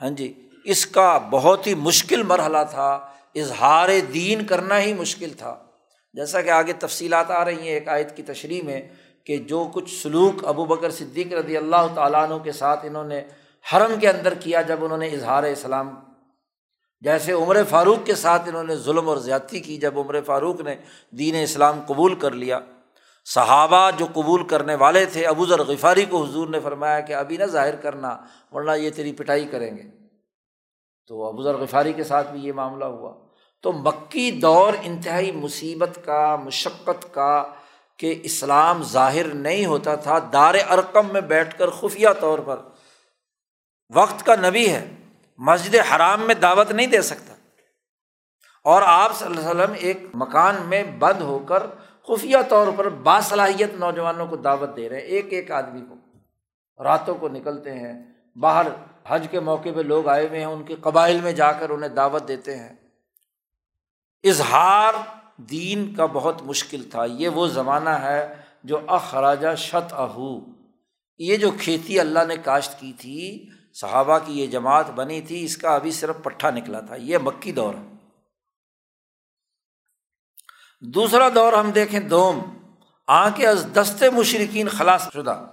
ہاں جی اس کا بہت ہی مشکل مرحلہ تھا۔ اظہار دین کرنا ہی مشکل تھا۔ جیسا کہ آگے تفصیلات آ رہی ہیں ایک آیت کی تشریح میں کہ جو کچھ سلوک ابو بکر صدیق رضی اللہ تعالیٰ عنہ کے ساتھ انہوں نے حرم کے اندر کیا جب انہوں نے اظہار اسلام، جیسے عمر فاروق کے ساتھ انہوں نے ظلم اور زیادتی کی، جب عمر فاروق نے دین اسلام قبول کر لیا۔ صحابہ جو قبول کرنے والے تھے، ابو ذر غفاری کو حضور نے فرمایا کہ ابھی نہ ظاہر کرنا، ورنہ یہ تیری پٹائی کریں گے۔ تو ابو ذر غفاری کے ساتھ بھی یہ معاملہ ہوا۔ تو مکی دور انتہائی مصیبت کا، مشقت کا کہ اسلام ظاہر نہیں ہوتا تھا، دار ارکم میں بیٹھ کر خفیہ طور پر۔ وقت کا نبی ہے، مسجد حرام میں دعوت نہیں دے سکتا۔ اور آپ صلی اللہ علیہ وسلم ایک مکان میں بند ہو کر خفیہ طور پر باصلاحیت نوجوانوں کو دعوت دے رہے ہیں۔ ایک ایک آدمی کو۔ راتوں کو نکلتے ہیں، باہر حج کے موقع پہ لوگ آئے ہوئے ہیں، ان کے قبائل میں جا کر انہیں دعوت دیتے ہیں۔ اظہار دین کا بہت مشکل تھا۔ یہ وہ زمانہ ہے جو اخراجہ شت اہو یہ جو کھیتی اللہ نے کاشت کی تھی، صحابہ کی یہ جماعت بنی تھی، اس کا ابھی صرف پٹھا نکلا تھا۔ یہ مکی دور ہے۔ دوسرا دور ہم دیکھیں دوم۔ آ کے از دست مشرقین خلاص شدہ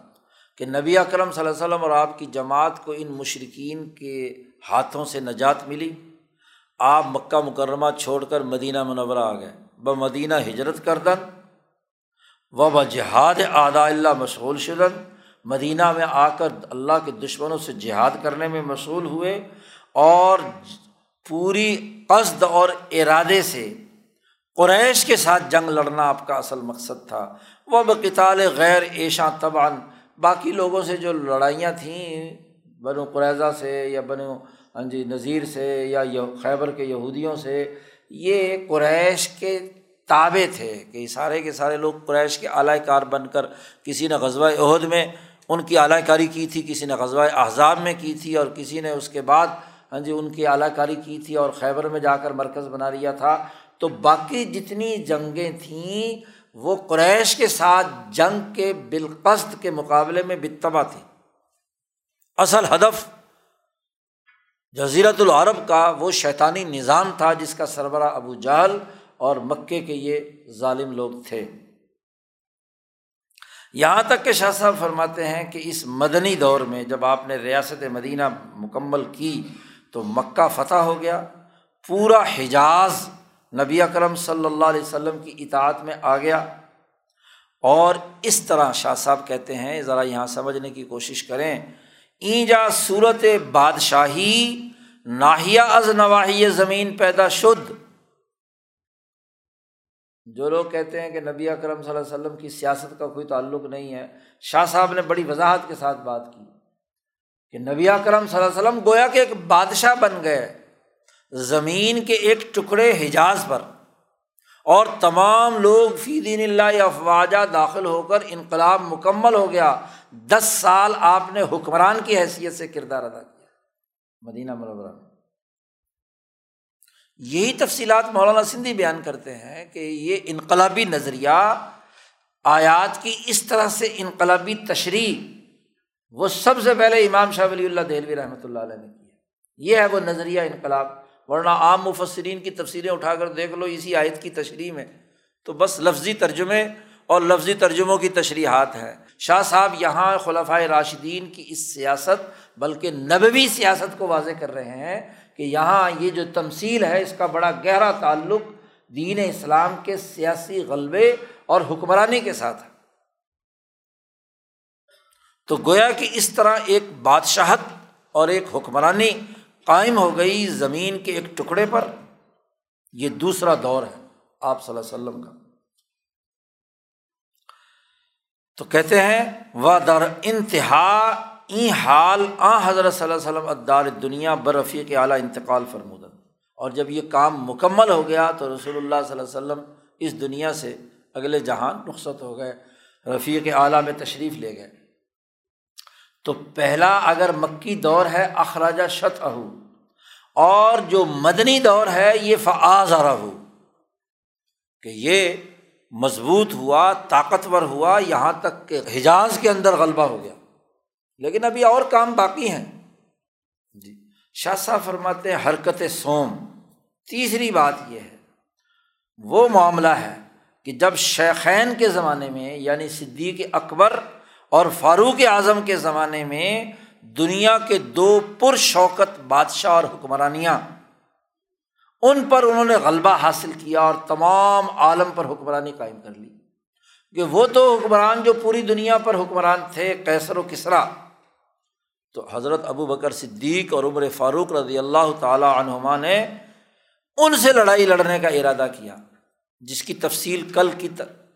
کہ نبی اکرم صلی اللہ علیہ وسلم اور آپ کی جماعت کو ان مشرقین کے ہاتھوں سے نجات ملی۔ آپ مکہ مکرمہ چھوڑ کر مدینہ منورہ آ گئے۔ ب مدینہ ہجرت کردن و ب جہاد اعلیٰ اللہ مشغول شدن۔ مدینہ میں آ کر اللہ کے دشمنوں سے جہاد کرنے میں مشغول ہوئے اور پوری قصد اور ارادے سے قریش کے ساتھ جنگ لڑنا آپ کا اصل مقصد تھا۔ وہ بکتال غیر ایشاں تبان باقی لوگوں سے جو لڑائیاں تھیں، بنو قریضہ سے یا بنو ہاں جی نذیر سے یا خیبر کے یہودیوں سے یہ قریش کے تابے تھے کہ سارے کے سارے لوگ قریش کے اعلی کار بن کر کسی نے غزوہ عہد میں ان کی اعلی کاری کی تھی، کسی نے غزوہ احزاب میں کی تھی اور کسی نے اس کے بعد ہاں جی ان کی اعلی کاری کی تھی اور خیبر میں جا کر مرکز بنا لیا تھا۔ تو باقی جتنی جنگیں تھیں، وہ قریش کے ساتھ جنگ کے بالقصد کے مقابلے میں بتبا تھی اصل ہدف جزیرت العرب کا وہ شیطانی نظام تھا جس کا سربراہ ابو جہل اور مکے کے یہ ظالم لوگ تھے۔ یہاں تک کہ شاہ صاحب فرماتے ہیں کہ اس مدنی دور میں جب آپ نے ریاست مدینہ مکمل کی تو مکہ فتح ہو گیا۔ پورا حجاز نبی اکرم صلی اللہ علیہ وسلم کی اطاعت میں آ گیا۔ اور اس طرح شاہ صاحب کہتے ہیں، ذرا یہاں سمجھنے کی کوشش کریں اینجا صورت بادشاہی ناہیا از نواحی زمین پیدا شد۔ جو لوگ کہتے ہیں کہ نبی اکرم صلی اللہ علیہ وسلم کی سیاست کا کوئی تعلق نہیں ہے، شاہ صاحب نے بڑی وضاحت کے ساتھ بات کی کہ نبی اکرم صلی اللہ علیہ وسلم گویا کہ ایک بادشاہ بن گئے، زمین کے ایک ٹکڑے حجاز پر۔ اور تمام لوگ فی دین اللہ افواجہ داخل ہو کر انقلاب مکمل ہو گیا۔ دس سال آپ نے حکمران کی حیثیت سے کردار ادا کیا مدینہ مرورہ میں۔ یہی تفصیلات مولانا سندھی بیان کرتے ہیں کہ یہ انقلابی نظریہ آیات کی اس طرح سے انقلابی تشریح وہ سب سے پہلے امام شاہ ولی اللہ دہلوی رحمۃ اللہ علیہ نے کیا یہ ہے وہ نظریہ انقلاب۔ ورنہ عام مفسرین کی تفصیلیں اٹھا کر دیکھ لو، اسی آیت کی تشریح میں تو بس لفظی ترجمے اور لفظی ترجموں کی تشریحات ہیں۔ شاہ صاحب یہاں خلفۂ راشدین کی اس سیاست، بلکہ نبوی سیاست کو واضح کر رہے ہیں کہ یہاں یہ جو تمثیل ہے، اس کا بڑا گہرا تعلق دین اسلام کے سیاسی غلبے اور حکمرانی کے ساتھ ہے۔ تو گویا کہ اس طرح ایک بادشاہت اور ایک حکمرانی قائم ہو گئی زمین کے ایک ٹکڑے پر، یہ دوسرا دور ہے، آپ صلی اللہ علیہ وسلم کا۔ تو کہتے ہیں وہ در انتہا این حال، آ حضرت صلی اللہ علیہ وسلم ادار دنیا برفیق کے اعلیٰ انتقال فرمودن اور جب یہ کام مکمل ہو گیا تو رسول اللہ صلی اللہ علیہ وسلم اس دنیا سے اگلے جہان رخصت ہو گئے رفیع کے اعلیٰ میں تشریف لے گئے۔ تو پہلا اگر مکی دور ہے اخراجہ شت اہو اور جو مدنی دور ہے، یہ فعض رہو کہ یہ مضبوط ہوا، طاقتور ہوا، یہاں تک کہ حجاز کے اندر غلبہ ہو گیا۔ لیکن ابھی اور کام باقی ہیں۔ جی۔ شاہ صاحب فرماتے ہیں، حرکت سوم تیسری بات یہ ہے، وہ معاملہ ہے کہ جب شیخین کے زمانے میں یعنی صدیق اکبر اور فاروق اعظم کے زمانے میں دنیا کے دو پر شوکت بادشاہ اور حکمرانیاں ان پر انہوں نے غلبہ حاصل کیا اور تمام عالم پر حکمرانی قائم کر لی۔ کہ وہ تو حکمران جو پوری دنیا پر حکمران تھے کیسر و کسرا تو حضرت ابو بکر صدیق اور عمر فاروق رضی اللہ تعالیٰ عنہما نے ان سے لڑائی لڑنے کا ارادہ کیا، جس کی تفصیل کل کی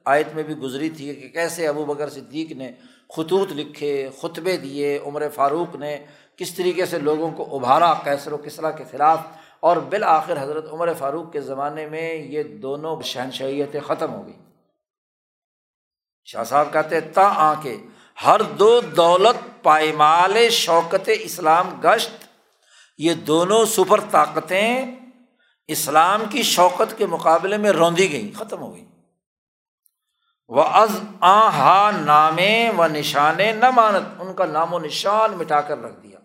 آیت میں بھی گزری تھی کہ کیسے ابو بکر صدیق نے خطوط لکھے، خطبے دیے، عمر فاروق نے کس طریقے سے لوگوں کو ابھارا کیسر و کسرا کے خلاف۔ اور بالآخر حضرت عمر فاروق کے زمانے میں یہ دونوں شہنشائیتیں ختم ہو گئی شاہ صاحب کہتے تا آ کے ہر دو دولت، پائمال، شوکت اسلام گشت، یہ دونوں سپر طاقتیں اسلام کی شوکت کے مقابلے میں روندی گئیں، ختم ہو گئیں۔ وہ از آ نام و نشان نہ مانت، ان کا نام و نشان مٹا کر رکھ دیا۔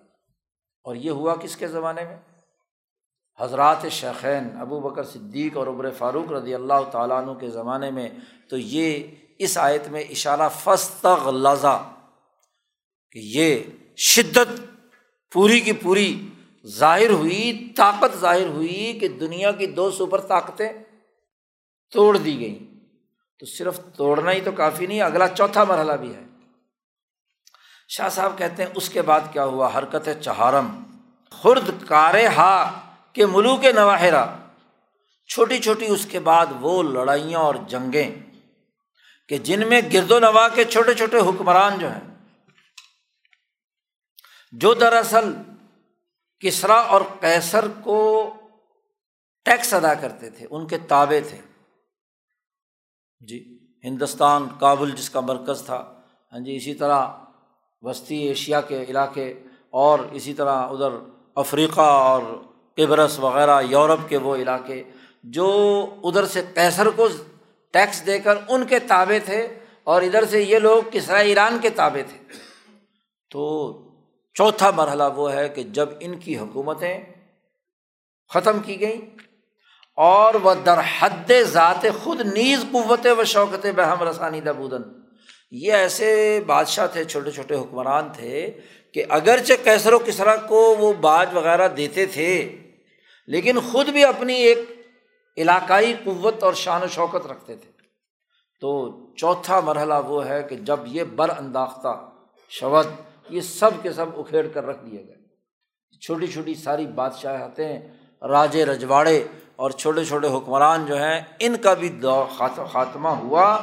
اور یہ ہوا کس کے زمانے میں؟ حضرات شیخین ابو بکر صدیق اور عبر فاروق رضی اللہ تعالیٰ عنہ کے زمانے میں تو یہ اس آیت میں اشارہ فستغ لذا کہ یہ شدت پوری کی پوری ظاہر ہوئی، طاقت ظاہر ہوئی کہ دنیا کی دو سپر طاقتیں توڑ دی گئیں۔ تو صرف توڑنا ہی تو کافی نہیں، اگلا چوتھا مرحلہ بھی ہے۔ شاہ صاحب کہتے ہیں، اس کے بعد کیا ہوا؟ حرکت چہارم۔ خرد کار ہا۔ کے ملو کے نواحرہ، چھوٹی چھوٹی اس کے بعد وہ لڑائیاں اور جنگیں کہ جن میں گرد و نوا کے چھوٹے چھوٹے حکمران جو ہیں، جو دراصل کسرا اور کیسر کو ٹیکس ادا کرتے تھے، ان کے تابے تھے۔ جی ہندوستان، کابل جس کا مرکز تھا ہاں جی اسی طرح وسطی ایشیا کے علاقے اور اسی طرح ادھر افریقہ اور قبرس وغیرہ، یورپ کے وہ علاقے جو ادھر سے کیسر کو ٹیکس دے کر ان کے تابے تھے اور ادھر سے یہ لوگ کسرا ایران کے تابے تھے۔ تو چوتھا مرحلہ وہ ہے کہ جب ان کی حکومتیں ختم کی گئیں اور وہ در حد ذات خود نیز قوت و شوکت بہم رسانی دبودن یہ ایسے بادشاہ تھے، چھوٹے چھوٹے حکمران تھے کہ اگرچہ کیسر و کسرا کو وہ باج وغیرہ دیتے تھے لیکن خود بھی اپنی ایک علاقائی قوت اور شان و شوکت رکھتے تھے۔ تو چوتھا مرحلہ وہ ہے کہ جب یہ بر انداختہ شبد یہ سب کے سب اکھیڑ کر رکھ دیے گئے۔ چھوٹی چھوٹی ساری بادشاہتیں، راجے رجواڑے اور چھوٹے چھوٹے حکمران جو ہیں، ان کا بھی خاتمہ ہوا۔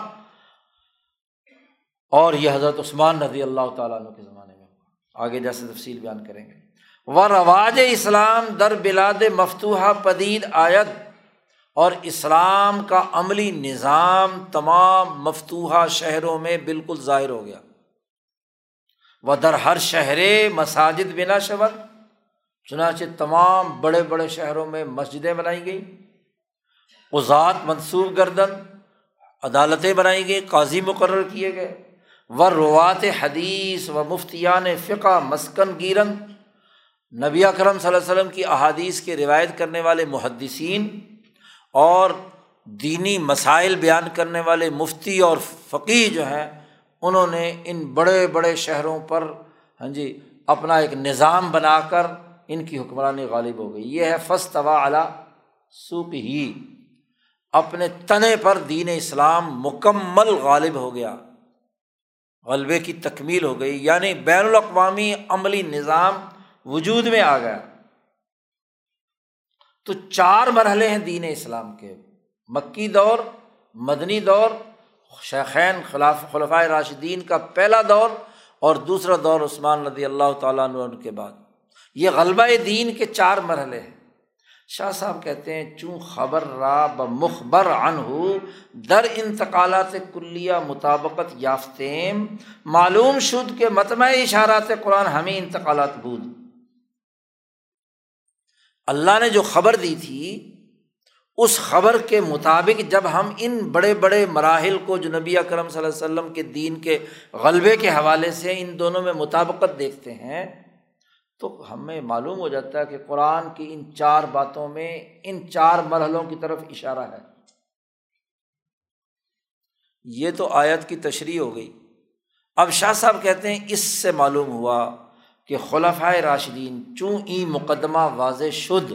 اور یہ حضرت عثمان رضی اللہ تعالیٰ عنہ کے زمانے میں ہوا۔ آگے جیسے تفصیل بیان کریں گے۔ وہ رواج اسلام در بلاد مفتوحہ پدید آیت اور اسلام کا عملی نظام تمام مفتوحہ شہروں میں بالکل ظاہر ہو گیا۔ وہ در ہر شہر مساجد بنا شبد چنانچہ تمام بڑے بڑے شہروں میں مسجدیں بنائی گئیں۔ ازات منصوب گردن، عدالتیں بنائی گئی قاضی مقرر کیے گئے۔ و روات حدیث و مفتیان فقہ مسکن گیرن نبی اکرم صلی اللہ علیہ وسلم کی احادیث کے روایت کرنے والے محدثین اور دینی مسائل بیان کرنے والے مفتی اور فقی جو ہیں، انہوں نے ان بڑے بڑے شہروں پر ہاں جی اپنا ایک نظام بنا کر ان کی حکمرانی غالب ہو گئی۔ یہ ہے فس طوا اعلیٰ سوپ ہی اپنے تنے پر دین اسلام مکمل غالب ہو گیا۔ غلبے کی تکمیل ہو گئی۔ یعنی بین الاقوامی عملی نظام وجود میں آ گیا تو چار مرحلے ہیں دین اسلام کے۔ مکی دور، مدنی دور، شیخین خلاف خلفۂ راشدین کا پہلا دور اور دوسرا دور عثمان ندی اللہ تعالیٰ عنہ کے بعد۔ یہ غلبہ دین کے چار مرحلے ہیں۔ شاہ صاحب کہتے ہیں، چوں خبر را ب مخبر ہو در انتقالات کلیہ مطابقت یافتیم، معلوم شد کہ متمع اشارات قرآن ہمیں انتقالات بود اللہ نے جو خبر دی تھی، اس خبر کے مطابق جب ہم ان بڑے بڑے مراحل کو جو نبی اکرم صلی اللہ علیہ وسلم کے دین کے غلبے کے حوالے سے ان دونوں میں مطابقت دیکھتے ہیں، تو ہمیں معلوم ہو جاتا ہے کہ قرآن کی ان چار باتوں میں ان چار مرحلوں کی طرف اشارہ ہے۔ یہ تو آیت کی تشریح ہو گئی۔ اب شاہ صاحب کہتے ہیں، اس سے معلوم ہوا کہ خلفۂ راشدین چوں ای مقدمہ واضح شد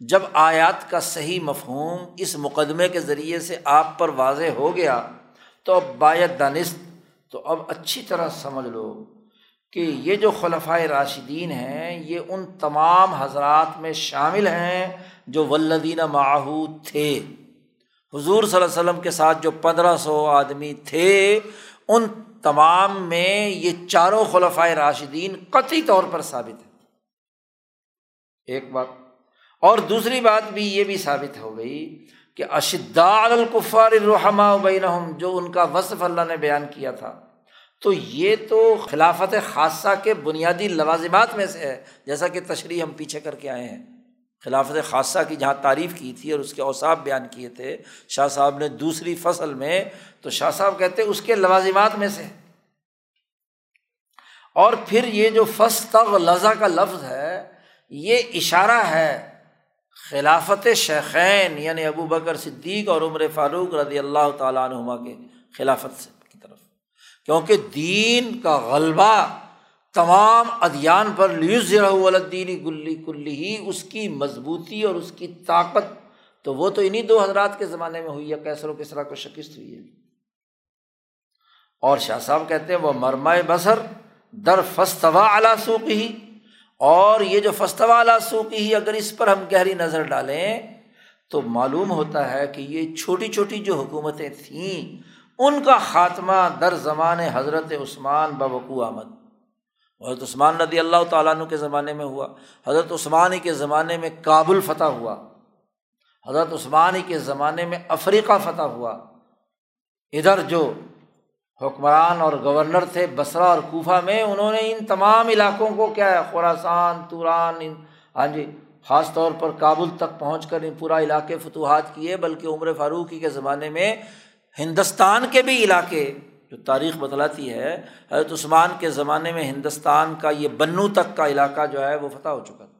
جب آیات کا صحیح مفہوم اس مقدمے کے ذریعے سے آپ پر واضح ہو گیا، تو اب باید دانست، تو اب اچھی طرح سمجھ لو کہ یہ جو خلفۂ راشدین ہیں، یہ ان تمام حضرات میں شامل ہیں جو ولدین معہود تھے۔ حضور صلی اللہ علیہ وسلم کے ساتھ جو پندرہ سو آدمی تھے ان تمام میں یہ چاروں خلفۂ راشدین قطعی طور پر ثابت ہے ایک بات اور دوسری بات بھی یہ بھی ثابت ہو گئی کہ اشدا القفار الرحمٰ بینہم جو ان کا وصف اللہ نے بیان کیا تھا، تو یہ تو خلافت خاصہ کے بنیادی لوازمات میں سے ہے، جیسا کہ تشریح ہم پیچھے کر کے آئے ہیں۔ خلافت خاصہ کی جہاں تعریف کی تھی اور اس کے اوساف بیان کیے تھے، شاہ صاحب نے دوسری فصل میں، تو شاہ صاحب کہتے اس کے لوازمات میں سے۔ اور پھر یہ جو فس تغ لذا کا لفظ ہے، یہ اشارہ ہے خلافت شیخین یعنی ابو بکر صدیق اور عمر فاروق رضی اللہ تعالیٰ عنہما کے خلافت سے کی طرف۔ کیونکہ دین کا غلبہ تمام ادیان پر لیوز الدینی گلی کلی ہی اس کی مضبوطی اور اس کی طاقت تو وہ تو انہیں دو حضرات کے زمانے میں ہوئی ہے کیسر و کسرا کو شکست ہوئی ہے۔ اور شاہ صاحب کہتے ہیں، وہ مرمائے بسر در فستوا سوک ہی اور یہ جو فستوا سوک ہی اگر اس پر ہم گہری نظر ڈالیں تو معلوم ہوتا ہے کہ یہ چھوٹی چھوٹی جو حکومتیں تھیں، ان کا خاتمہ در زمان حضرت عثمان ببکو آمد حضرت عثمان ندی اللہ تعالیٰ عنہ کے زمانے میں ہوا، حضرت عثمان ہی کے زمانے میں کابل فتح ہوا، حضرت عثمان ہی کے زمانے میں افریقہ فتح ہوا۔ ادھر جو حکمران اور گورنر تھے بسرا اور کوفہ میں، انہوں نے ان تمام علاقوں کو کیا ہے خوراسان توران، ان ہاں جی خاص طور پر کابل تک پہنچ کر ان پورا علاقے فتوحات کیے، بلکہ عمر فاروقی کے زمانے میں ہندوستان کے بھی علاقے جو تاریخ بتلاتی ہے، حضرت عثمان کے زمانے میں ہندوستان کا یہ بنو تک کا علاقہ جو ہے وہ فتح ہو چکا تھا۔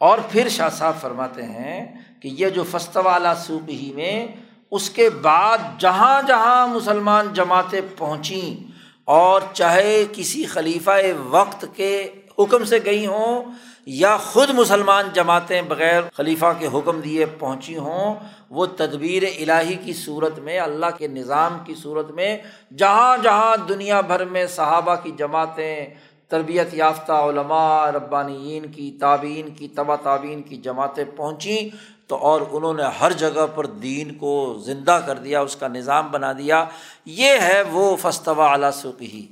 اور پھر شاہ صاحب فرماتے ہیں کہ یہ جو والا سوک ہی میں اس کے بعد جہاں جہاں مسلمان جماعتیں پہنچیں اور چاہے کسی خلیفہ وقت کے حکم سے گئی ہوں یا خود مسلمان جماعتیں بغیر خلیفہ کے حکم دیے پہنچی ہوں، وہ تدبیر الہی کی صورت میں، اللہ کے نظام کی صورت میں، جہاں جہاں دنیا بھر میں صحابہ کی جماعتیں، تربیت یافتہ علماء ربانین کی تعبین کی، تبا تعبین کی جماعتیں پہنچیں تو اور انہوں نے ہر جگہ پر دین کو زندہ کر دیا، اس کا نظام بنا دیا۔ یہ ہے وہ فستوا اعلیٰ ہی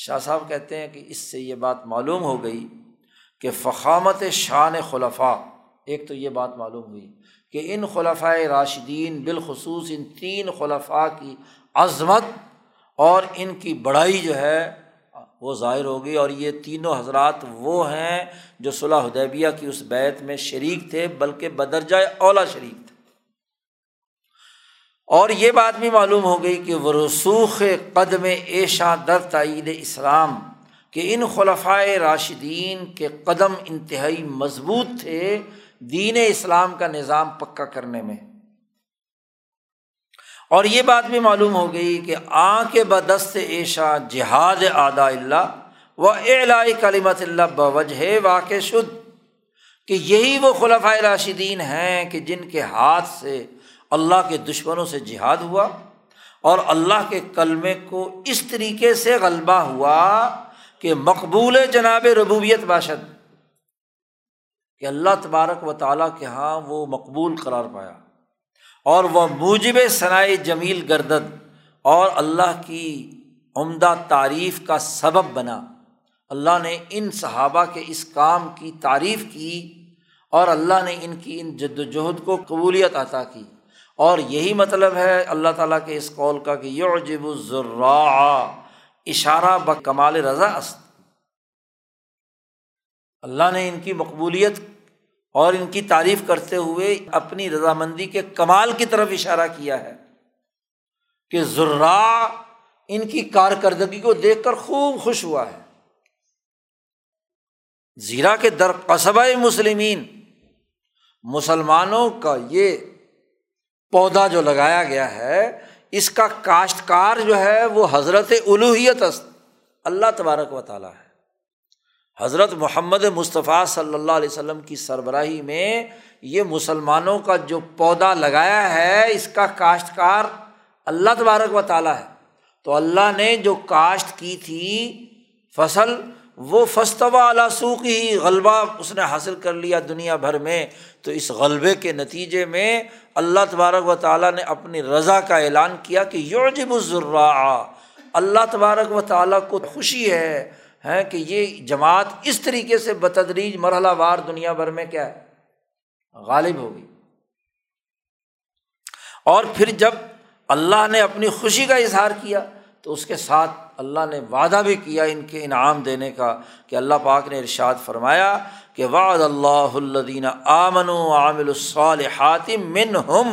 شاہ صاحب کہتے ہیں کہ اس سے یہ بات معلوم ہو گئی کہ فخامت شان خلفاء، ایک تو یہ بات معلوم ہوئی کہ ان خلفۂ راشدین بالخصوص ان تین خلفاء کی عظمت اور ان کی بڑائی جو ہے وہ ظاہر ہوگی اور یہ تینوں حضرات وہ ہیں جو صلاح حدیبیہ کی اس بیت میں شریک تھے، بلکہ بدرجۂ اولا شریک تھے۔ اور یہ بات بھی معلوم ہو گئی کہ وہ رسوخ قدم ایشا در تعید اسلام کہ ان خلفۂ راشدین کے قدم انتہائی مضبوط تھے دین اسلام کا نظام پکا کرنے میں۔ اور یہ بات بھی معلوم ہو گئی کہ آنکھ بدست ایشا جہاد آدا اللہ و اعلی کلیمت اللہ بوجہ واقع شد کہ یہی وہ خلفۂ راشدین ہیں کہ جن کے ہاتھ سے اللہ کے دشمنوں سے جہاد ہوا اور اللہ کے کلمے کو اس طریقے سے غلبہ ہوا کہ مقبول جناب ربوبیت باشد، کہ اللہ تبارک و تعالیٰ کے یہاں وہ مقبول قرار پایا اور وہ موجب ثنائے جمیل گردد اور اللہ کی عمدہ تعریف کا سبب بنا۔ اللہ نے ان صحابہ کے اس کام کی تعریف کی اور اللہ نے ان کی ان جد وجہد کو قبولیت عطا کی۔ اور یہی مطلب ہے اللہ تعالیٰ کے اس قول کا کہ یعجب الزراء اشارہ بکمال رضا است۔ اللہ نے ان کی مقبولیت اور ان کی تعریف کرتے ہوئے اپنی رضامندی کے کمال کی طرف اشارہ کیا ہے کہ ذرا ان کی کارکردگی کو دیکھ کر خوب خوش ہوا ہے۔ زیرا کے در قصبہ مسلمین، مسلمانوں کا یہ پودا جو لگایا گیا ہے، اس کا کاشتکار جو ہے، وہ حضرت الوحیت اللہ تبارک و تعالیٰ ہے۔ حضرت محمد مصطفیٰ صلی اللہ علیہ وسلم کی سربراہی میں یہ مسلمانوں کا جو پودا لگایا ہے، اس کا کاشتکار اللہ تبارک و تعالیٰ ہے۔ تو اللہ نے جو کاشت کی تھی فصل، وہ فستوا اعلیٰ سوکھ ہی غلبہ اس نے حاصل کر لیا دنیا بھر میں۔ تو اس غلبے کے نتیجے میں اللہ تبارک و تعالیٰ نے اپنی رضا کا اعلان کیا کہ یوجب الزرا اللہ تبارک و تعالیٰ کو خوشی ہے ہے کہ یہ جماعت اس طریقے سے بتدریج مرحلہ وار دنیا بھر میں کیا ہے؟ غالب ہوگی اور پھر جب اللہ نے اپنی خوشی کا اظہار کیا تو اس کے ساتھ اللہ نے وعدہ بھی کیا ان کے انعام دینے کا کہ اللہ پاک نے ارشاد فرمایا کہ وعد اللہ الدین آمن و عامل الصالحات من ہم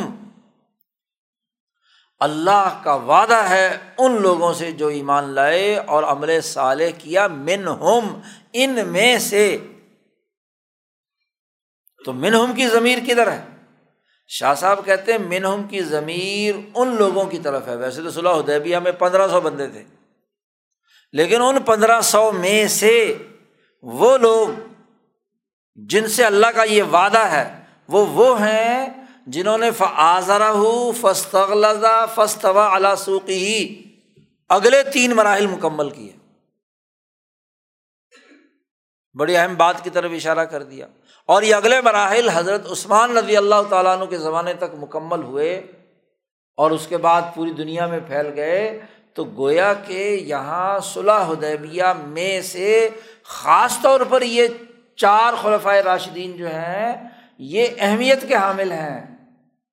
اللہ کا وعدہ ہے ان لوگوں سے جو ایمان لائے اور عمل صالح کیا من ہم ان میں سے۔ تو من ہم کی ضمیر کدھر ہے؟ شاہ صاحب کہتے ہیں منہم کی ضمیر ان لوگوں کی طرف ہے۔ ویسے تو صلاح ادیبیہ میں پندرہ سو بندے تھے، لیکن ان پندرہ سو میں سے وہ لوگ جن سے اللہ کا یہ وعدہ ہے، وہ وہ ہیں جنہوں نے فضرا فستغلزہ فستوا اللہ سوقی ہی اگلے تین مراحل مکمل کیے۔ بڑی اہم بات کی طرف اشارہ کر دیا۔ اور یہ اگلے مراحل حضرت عثمان رضی اللہ تعالیٰ عنہ کے زمانے تک مکمل ہوئے اور اس کے بعد پوری دنیا میں پھیل گئے۔ تو گویا کہ یہاں صلاح حدیبیہ میں سے خاص طور پر یہ چار خلفۂ راشدین جو ہیں، یہ اہمیت کے حامل ہیں۔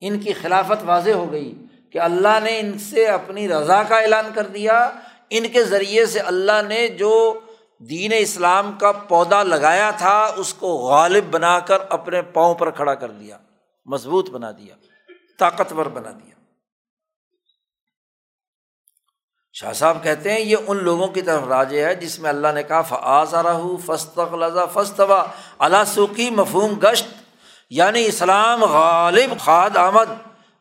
ان کی خلافت واضح ہو گئی کہ اللہ نے ان سے اپنی رضا کا اعلان کر دیا۔ ان کے ذریعے سے اللہ نے جو دین اسلام کا پودا لگایا تھا، اس کو غالب بنا کر اپنے پاؤں پر کھڑا کر دیا، مضبوط بنا دیا، طاقتور بنا دیا۔ شاہ صاحب کہتے ہیں یہ ان لوگوں کی طرف راجے ہے جس میں اللہ نے کہا فعض رہ فستوا اللہ سوکی مفہوم گشت۔ یعنی اسلام غالب خاد آمد۔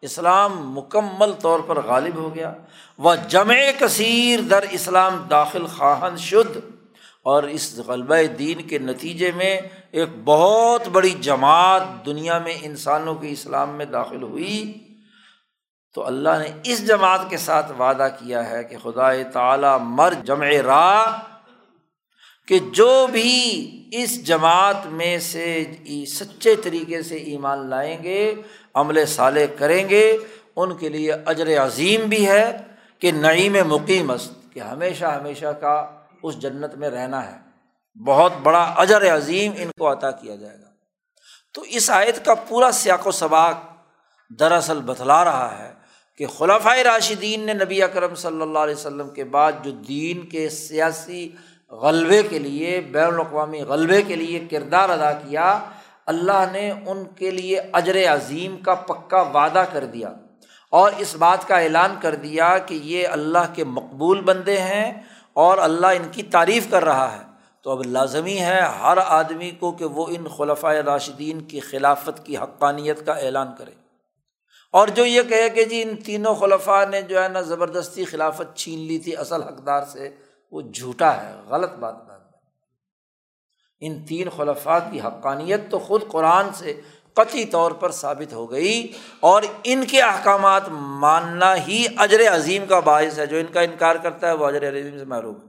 اسلام مکمل طور پر غالب ہو گیا۔ وہ جمع کثیر در اسلام داخل خواہن شدھ اور اس غلبہ دین کے نتیجے میں ایک بہت بڑی جماعت دنیا میں انسانوں کے اسلام میں داخل ہوئی۔ تو اللہ نے اس جماعت کے ساتھ وعدہ کیا ہے کہ خدا تعالیٰ مر جمع راہ کہ جو بھی اس جماعت میں سے سچے طریقے سے ایمان لائیں گے، عمل صالح کریں گے، ان کے لیے اجر عظیم بھی ہے کہ نعیم مقیم است، کہ ہمیشہ ہمیشہ کا اس جنت میں رہنا ہے۔ بہت بڑا اجر عظیم ان کو عطا کیا جائے گا۔ تو اس آیت کا پورا سیاق و سباق دراصل بتلا رہا ہے کہ خلافۂ راشدین نے نبی اکرم صلی اللہ علیہ وسلم کے بعد جو دین کے سیاسی غلبے کے لیے، بین الاقوامی غلبے کے لیے کردار ادا کیا، اللہ نے ان کے لیے اجر عظیم کا پکا وعدہ کر دیا۔ اور اس بات کا اعلان کر دیا کہ یہ اللہ کے مقبول بندے ہیں اور اللہ ان کی تعریف کر رہا ہے۔ تو اب لازمی ہے ہر آدمی کو کہ وہ ان خلفۂ راشدین کی خلافت کی حقانیت کا اعلان کرے۔ اور جو یہ کہے کہ جی ان تینوں خلفاء نے جو ہے نا زبردستی خلافت چھین لی تھی، اصل حقدار سے وہ جھوٹا ہے، غلط بات بات ان تین خلفاء کی حقانیت تو خود قرآن سے قطعی طور پر ثابت ہو گئی اور ان کے احکامات ماننا ہی اجر عظیم کا باعث ہے، جو ان کا انکار کرتا ہے وہ اجر عظیم سے محروم ہے۔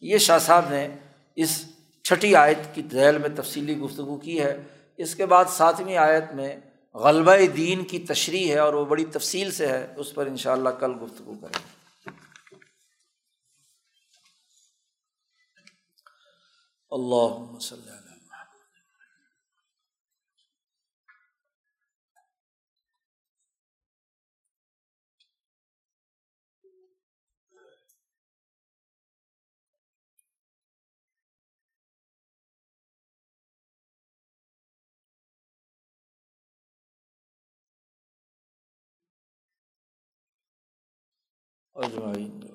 یہ شاہ صاحب نے اس چھٹی آیت کی ذیل میں تفصیلی گفتگو کی ہے۔ اس کے بعد ساتویں آیت میں غلبہ دین کی تشریح ہے اور وہ بڑی تفصیل سے ہے، اس پر ان شاء اللہ کل گفتگو کریں گے۔ اللہ وسلم۔ اجمعین